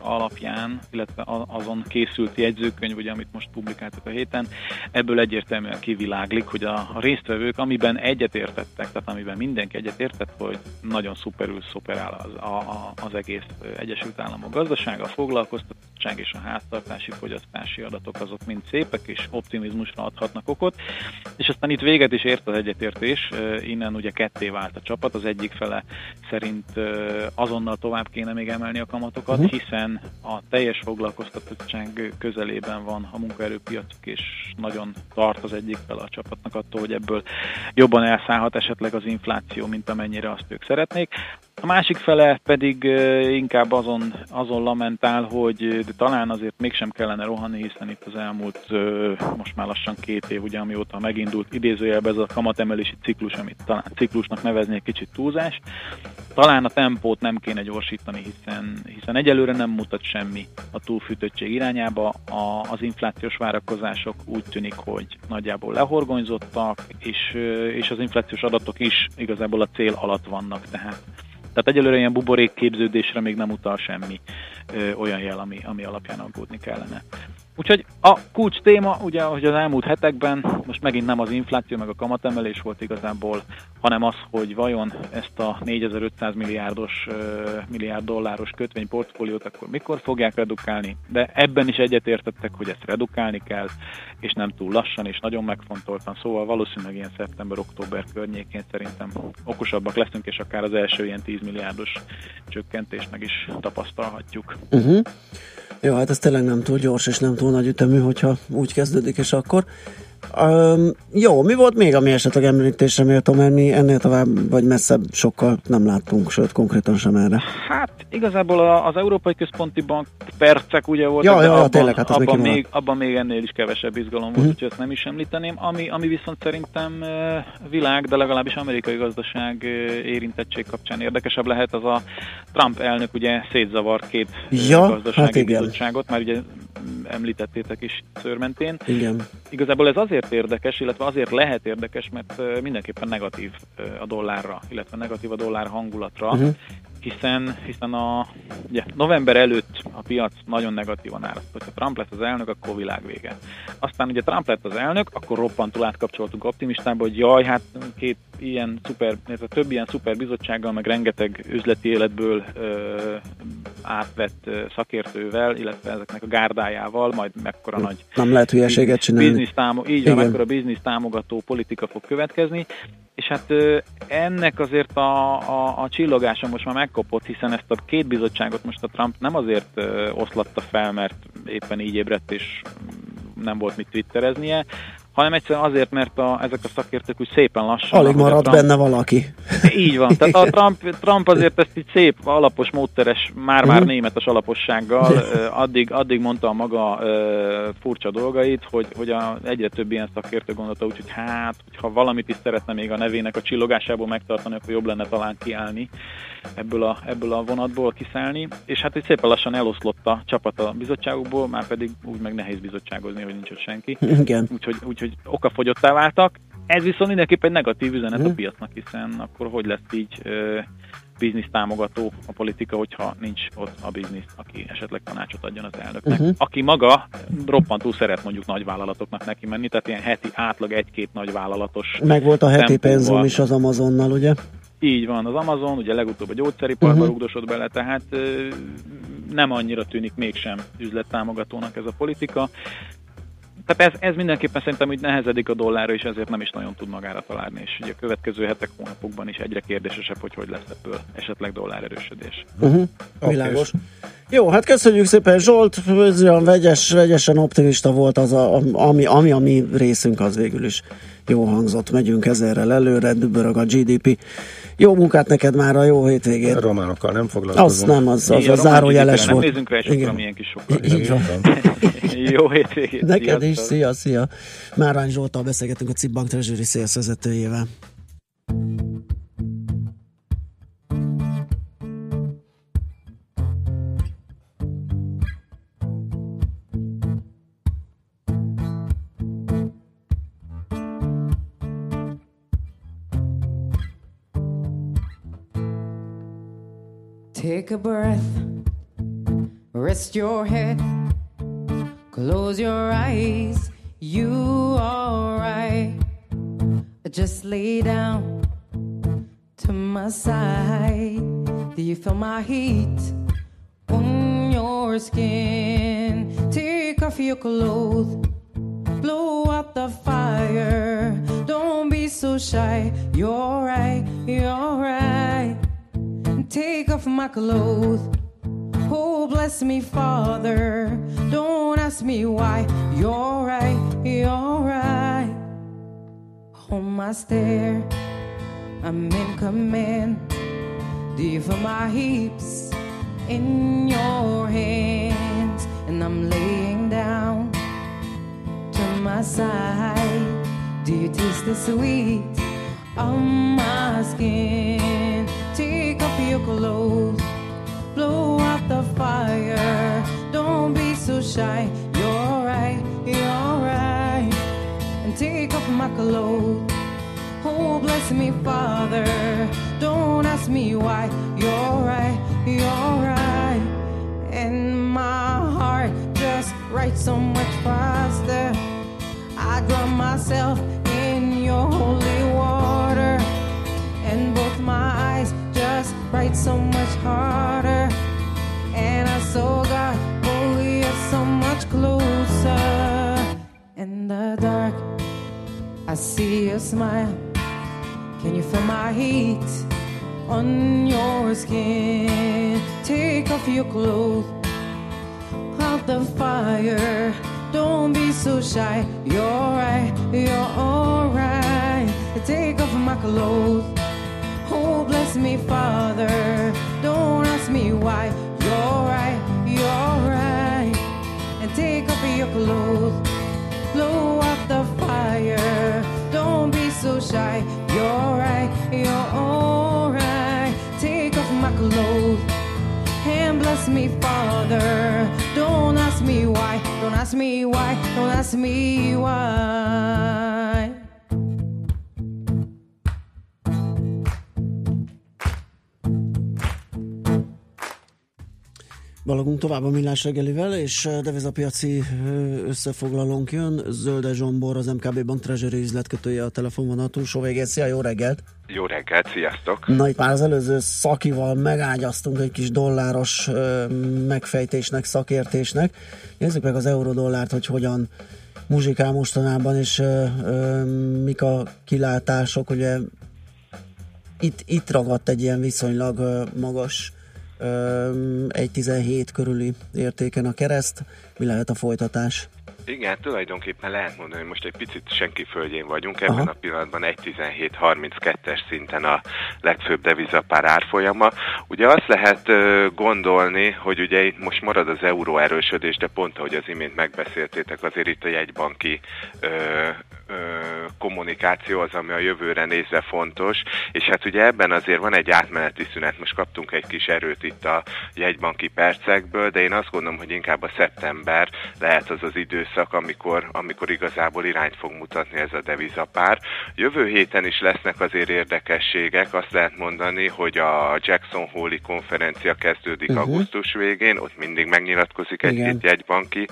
S11: alapján, illetve azon készült jegyzőkönyv, ugye, amit most publikáltak a héten, ebből egyértelműen kiviláglik, hogy a, résztvevők, amiben egyetértettek, tehát amiben mindenki egyetértett, hogy nagyon szuperül szuperál az, a, a, az egész Egyesült Államok gazdasága, a foglalkoztatottság és a háztartási fogyasztási adatok azok mind szépek, és optimizmusra adhatnak okot. És aztán itt véget is ért az egyetértés, innen ugye ketté vált a csapat, az egyik fele szerint azonnal tovább kéne még emelni a kamatokat,
S12: Mhm.
S11: hiszen a teljes foglalkoztatottság közelében van a munkaerőpiacok, és nagyon tart az egyik fele a csapatnak attól, hogy ebből jobban elszállhat esetleg az infláció, mint amennyire azt ők szeretnék. A másik fele pedig inkább azon, azon lamentál, hogy de talán azért mégsem kellene rohanni, hiszen itt az elmúlt most már lassan két év, ugye, amióta megindult idézőjelben ez a kamatemelési ciklus, amit talán ciklusnak nevezni egy kicsit túlzás. Talán a tempót nem kéne gyorsítani, hiszen, hiszen egyelőre nem mutat semmi a túlfűtöttség irányába. A, az inflációs várakozások úgy tűnik, hogy nagyjából lehorgonyzottak, és, és az inflációs adatok is igazából a cél alatt vannak, tehát tehát egyelőre ilyen buborék képződésre még nem utal semmi ö, olyan jel, ami, ami alapján aggódni kellene. Úgyhogy a kulcs téma, ugye, hogy az elmúlt hetekben most megint nem az infláció meg a kamatemelés volt igazából, hanem az, hogy vajon ezt a 4500 milliárdos, milliárd dolláros kötvényportfóliót akkor mikor fogják redukálni, de ebben is egyetértettek, hogy ezt redukálni kell, és nem túl lassan, és nagyon megfontoltan, szóval valószínűleg ilyen szeptember-október környékén szerintem okosabbak leszünk, és akár az első ilyen 10 milliárdos csökkentést is tapasztalhatjuk.
S3: Uh-huh. Jó, hát ez tényleg nem túl gyors és nem túl nagy ütemű, hogyha úgy kezdődik, és akkor. Um, jó, mi volt még, ami esetleg említésre méltó, mert mi ennél tovább vagy messzebb sokkal nem láttunk, sőt konkrétan sem erre.
S11: Hát igazából az Európai Központi Bank percek ugye voltak,
S3: Ja,
S11: de
S3: ja,
S11: abban,
S3: tényleg, hát
S11: abban, még, abban még ennél is kevesebb izgalom volt,
S3: Mhm.
S11: úgyhogy ezt nem is említeném. Ami, ami viszont szerintem világ, de legalábbis amerikai gazdaság érintettség kapcsán érdekesebb lehet, az a Trump elnök ugye szétzavart két
S3: Ja,
S11: gazdasági
S3: hát igen.
S11: bizottságot, már ugye említettétek is szörmentén.
S3: Igen.
S11: Igazából ez azért érdekes, illetve azért lehet érdekes, mert mindenképpen negatív a dollárra, illetve negatív a dollár hangulatra,
S3: Mhm.
S11: Hiszen, hiszen a ugye, november előtt a piac nagyon negatívan áll. Hogyha Trump lesz az elnök, akkor világ vége. Aztán ugye Trump lett az elnök, akkor roppantul átkapcsoltuk optimistába, hogy jaj, hát két ilyen szuper, illetve több ilyen szuper bizottsággal, meg rengeteg üzleti életből ö, átvett ö, szakértővel, illetve ezeknek a gárdájával, majd mekkora nagy
S3: Nem lehet hülyeséget csinálni.
S11: Biznisz támo- így van, mekkora biznisz támogató politika fog következni, és hát ennek azért a, a, a csillogása most már megkopott, hiszen ezt a két bizottságot most a Trump nem azért oszlatta fel, mert éppen így ébredt és nem volt mit twittereznie, hanem egyszerűen azért, mert a, ezek a szakértők úgy szépen lassan...
S3: Alig maradt
S11: Trump-
S3: benne valaki.
S11: így van, tehát a Trump, Trump azért ezt így szép, alapos, módteres, már-már
S3: Mhm.
S11: németes alapossággal addig, addig mondta a maga furcsa dolgait, hogy, hogy a, egyre több ilyen szakértő gondolta úgy, hogy hát, hogyha valamit is szeretne még a nevének a csillogásából megtartani, akkor jobb lenne talán kiállni ebből a, ebből a vonatból kiszállni, és hát egy szépen lassan eloszlott a csapat a bizottságokból, már pedig úgy meg nehéz bizottságozni, hogy nincs ott senki.
S3: Igen.
S11: Úgyhogy, úgyhogy okafogyottá váltak. Ez viszont mindenképp egy negatív üzenet
S3: Mhm.
S11: a piacnak, hiszen akkor hogy lesz így biznisz támogató a politika, hogyha nincs ott a biznisz, aki esetleg tanácsot adjon az elnöknek.
S3: Mhm.
S11: Aki maga roppantúl szeret mondjuk nagyvállalatoknak neki menni, tehát ilyen heti átlag egy-két nagyvállalatos
S3: Meg volt a heti pénzum is az Amazonnal, ugye?
S11: Így van, az Amazon, ugye legutóbb a gyógyszeriparba
S3: Mhm.
S11: uh-huh. rugdosott bele, tehát ö, nem annyira tűnik mégsem üzlettámogatónak ez a politika. Tehát ez, ez mindenképpen szerintem úgy nehezedik a dollárra, és ezért nem is nagyon tud magára találni, és ugye a következő hetek, hónapokban is egyre kérdésesebb, hogy hogy lesz ebből esetleg dollár erősödés.
S3: Uh-huh. Világos. Jó, hát köszönjük szépen Zsolt, ez olyan vegyes, vegyesen optimista volt az, a, ami, ami a mi részünk, az végül is jó hangzott. Megyünk ezerrel előre, dübörög a GDP. Jó munkát neked már a jó hétvégét.
S4: A románokkal nem foglalkozunk.
S3: Azt nem, az, az
S11: Igen,
S3: a
S11: román
S3: zárójeles volt.
S11: Nem nézzünk rá,
S3: Igen.
S11: akkor milyen kis
S3: van.
S11: Jó hétvégét!
S3: Neked is,
S11: sziasztok.
S3: szia, szia. Márány Zsoltal beszélgetünk a CIP Bank Treasury Sales vezetőjével.
S12: Take a breath, rest your head, close your eyes. You alright? Just lay down to my side. Do you feel my heat on your skin? Take off your clothes, blow out the fire. Don't be so shy. You're right, you're right. Take off my clothes. Oh, bless me, Father. Don't ask me why. You're right, you're right. On my stair, I'm in command. Feel my heaps in your hands? And I'm laying down to my side. Do you taste the sweet on my skin? Your clothes, blow out the fire. Don't be so shy. You're right, you're right. And take off my clothes. Oh, bless me, Father. Don't ask me why. You're right, you're right. And my heart just writes so much faster. I drown myself in your holy write so much harder. And I saw God, oh, you're so much closer. In the dark, I see your smile. Can you feel my heat on your skin? Take off your clothes, out the fire. Don't be so shy. You're right, you're alright. Take off my clothes. Oh, bless me, Father. Don't ask me why. You're right, you're right. And take off your clothes. Blow out the fire. Don't be so shy. You're right, you're alright. Take off my clothes and bless me, Father. Don't ask me why, don't ask me why, don't ask me why.
S3: Balagunk tovább a millás reggelivel, és devizapiaci összefoglalónk jön. Zölde Zsombor, az MKB Bank Treasury üzletkötője a telefonvonal túlsó végét. Szia, jó reggelt!
S13: Jó reggelt, sziasztok!
S3: Na itt már az előző szakival megágyaztunk egy kis dolláros megfejtésnek, szakértésnek. Nézzük meg az eurodollárt, hogy hogyan muzsikál mostanában, és ö, ö, mik a kilátások. Ugye itt, itt ragadt egy ilyen viszonylag ö, magas 1.17 körüli értéken a kereszt. Mi lehet a folytatás?
S13: Igen, tulajdonképpen lehet mondani, hogy most egy picit senki földjén vagyunk. Ebben
S3: Aha.
S13: a pillanatban 1.17.32-es szinten a legfőbb devizapár árfolyama. Ugye azt lehet ö, gondolni, hogy ugye itt most marad az euró erősödés, de pont ahogy az imént megbeszéltétek, azért itt a jegybanki ö, ö, kommunikáció az, ami a jövőre nézve fontos, és hát ugye ebben azért van egy átmeneti szünet, most kaptunk egy kis erőt itt a jegybanki percekből, de én azt gondolom, hogy inkább a szeptember lehet az az időszak, amikor, amikor igazából irányt fog mutatni ez a devizapár. Jövő héten is lesznek azért érdekességek, azt lehet mondani, hogy a Jackson Hole konferencia kezdődik
S14: Uh-huh.
S13: augusztus végén, ott mindig megnyilatkozik egy-két jegybanki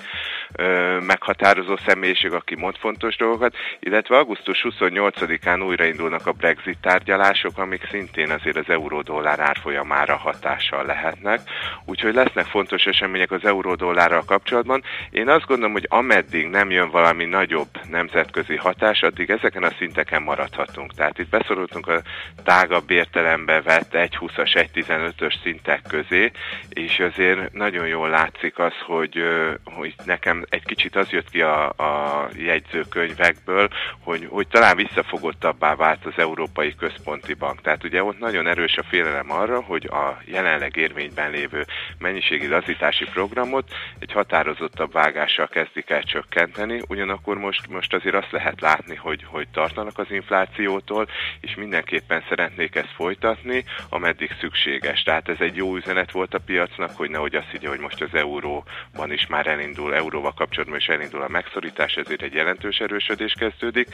S13: ö, meghatározó személyiség, aki mond fontos dolgokat, illetve augusztus 28-án újraindulnak a Brexit tárgyalások, amik szintén azért az euró-dollár árfolyamára hatással lehetnek. Úgyhogy lesznek fontos események az euró-dollárral kapcsolatban. Én azt gondolom, hogy ameddig nem jön valami nagyobb nemzetközi hatás, addig ezeken a szinteken maradhatunk. Tehát itt beszorultunk a tágabb értelembe vett 1.20-as, 1.15-ös szintek közé, és azért nagyon jól látszik az, hogy, hogy nekem egy kicsit az jött ki a, a jegyzőkönyvekből, hogy, hogy talán visszafogottabbá vált az Európai Központi Bank. Tehát ugye ott nagyon erős a félelem arra, hogy a jelenleg érvényben lévő mennyiségi lazítási programot egy határozottabb vágással kezdik el csökkenteni, ugyanakkor most, most azért azt lehet látni, hogy, hogy tartanak az inflációtól, és mindenképpen szeretnék ezt folytatni, ameddig szükséges. Tehát ez egy jó üzenet volt a piacnak, hogy nehogy azt higgye, hogy most az euróban is már elindul, euróval kapcsolatban is elindul a megszorítás, ezért egy jelentős erősödés kezd kezdődik.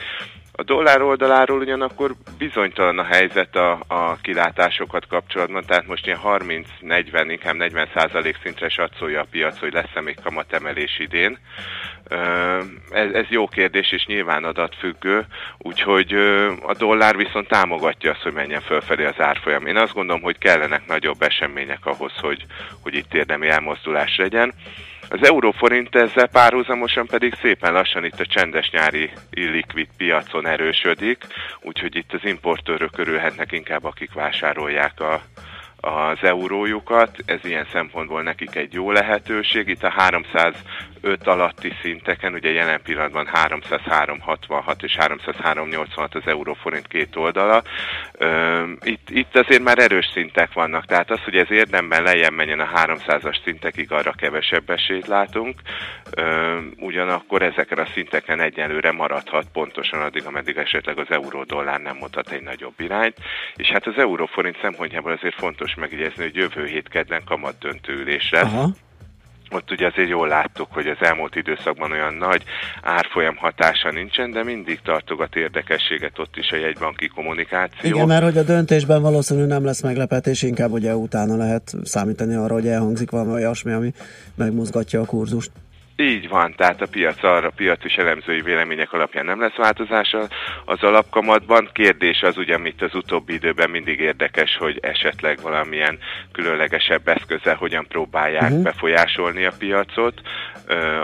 S13: A dollár oldaláról ugyanakkor bizonytalan a helyzet a, a kilátásokat kapcsolatban, tehát most ilyen 30-40, inkább 40 százalék szintre satszolja a piac, hogy lesz-e még kamatemelés idén. Ez, ez jó kérdés, és nyilván adatfüggő, úgyhogy a dollár viszont támogatja azt, hogy menjen fölfelé az árfolyam. Én azt gondolom, hogy kellenek nagyobb események ahhoz, hogy, hogy itt érdemi elmozdulás legyen. Az euróforint ezzel párhuzamosan pedig szépen lassan itt a csendes nyári illikvid piacon erősödik, úgyhogy itt az importőrök örülhetnek inkább, akik vásárolják a, az eurójukat, ez ilyen szempontból nekik egy jó lehetőség. Itt a 305 alatti szinteken, ugye jelen pillanatban 303,66 és 303,86 az euróforint két oldala. Itt, itt azért már erős szintek vannak, tehát az, hogy ez érdemben lejjen menjen a 300-as szintekig, arra kevesebb esélyt látunk. Ugyanakkor ezeken a szinteken egyelőre maradhat pontosan addig, ameddig esetleg az euró-dollár nem mutat egy nagyobb irányt. És hát az euróforint szempontjából azért fontos megjegyezni, hogy jövő hét kedden kamat döntő ülésre. Aha ott ugye azért jól láttuk, hogy az elmúlt időszakban olyan nagy árfolyam hatása nincsen, de mindig tartogat érdekességet ott is a jegybanki kommunikáció.
S3: Igen, mert hogy a döntésben valószínűleg nem lesz meglepetés, inkább ugye utána lehet számítani arra, hogy elhangzik valami olyasmi, ami megmozgatja a kurzust.
S13: Így van, tehát a piac arra, a piac és elemzői vélemények alapján nem lesz változás az alapkamatban. Kérdés az ugye, amit az utóbbi időben mindig érdekes, hogy esetleg valamilyen különlegesebb eszközzel hogyan próbálják uh-huh. befolyásolni a piacot,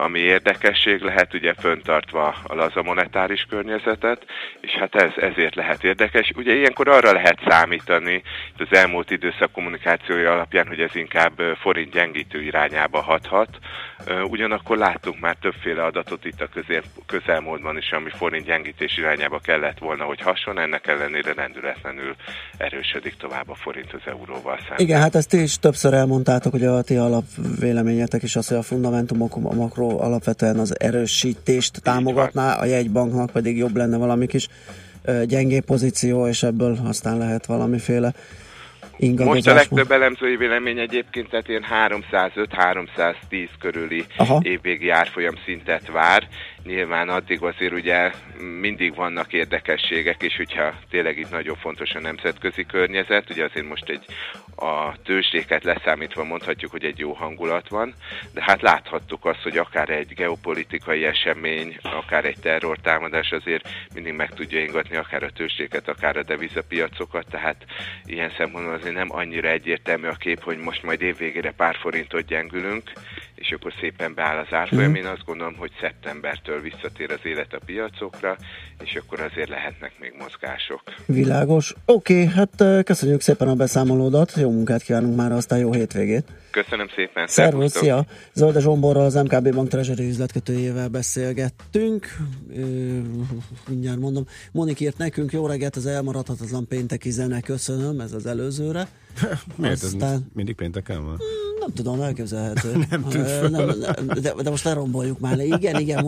S13: ami érdekesség lehet, ugye föntartva a laza monetáris környezetet, és hát ez ezért lehet érdekes. Ugye ilyenkor arra lehet számítani az elmúlt időszak kommunikációja alapján, hogy ez inkább forint gyengítő irányába hathat, ugyanakkor láttunk már többféle adatot itt a közél, közelmódban is, ami forint gyengítés irányába kellett volna, hogy hason, ennek ellenére rendületlenül erősödik tovább a forint az euróval szemben.
S3: Igen, hát ezt is többször elmondtátok, hogy a ti alapvéleményetek is az, hogy a fundamentumok, a makro alapvetően az erősítést támogatná, a jegybanknak pedig jobb lenne valami kis gyengé pozíció, és ebből aztán lehet valamiféle
S13: most a legtöbb elemzői vélemény egyébként, tehát ilyen 305-310 körüli Aha. évvégi árfolyam szintet vár. Nyilván addig azért ugye mindig vannak érdekességek, és hogyha tényleg itt nagyon fontos a nemzetközi környezet, ugye azért most egy a tőzsdéket leszámítva mondhatjuk, hogy egy jó hangulat van, de hát láthattuk azt, hogy akár egy geopolitikai esemény, akár egy terrortámadás azért mindig meg tudja ingatni akár a tőzsdéket, akár a devizapiacokat, tehát ilyen szempontból azért nem annyira egyértelmű a kép, hogy most majd évvégére pár forintot gyengülünk, és akkor szépen beáll az árfolyam. Mm. Én azt gondolom, hogy szeptembertől visszatér az élet a piacokra, és akkor azért lehetnek még mozgások.
S3: Világos. Oké, okay, hát köszönjük szépen a beszámolódat, jó munkát kívánunk már, aztán jó hétvégét.
S13: Köszönöm szépen.
S3: Szervusz, szia! Zölde Zsomborral, az MKB Bank Treasury üzletkötőjével beszélgettünk. Mindjárt mondom. Monik írt nekünk, jó reggelt, az elmaradhatatlan pénteki zene, köszönöm, ez az előzőre.
S4: Miért Aztán... ez mindig pénteken van?
S3: Nem tudom, elképzelhető. nem, nem, nem de, de most leromboljuk már. Igen, igen,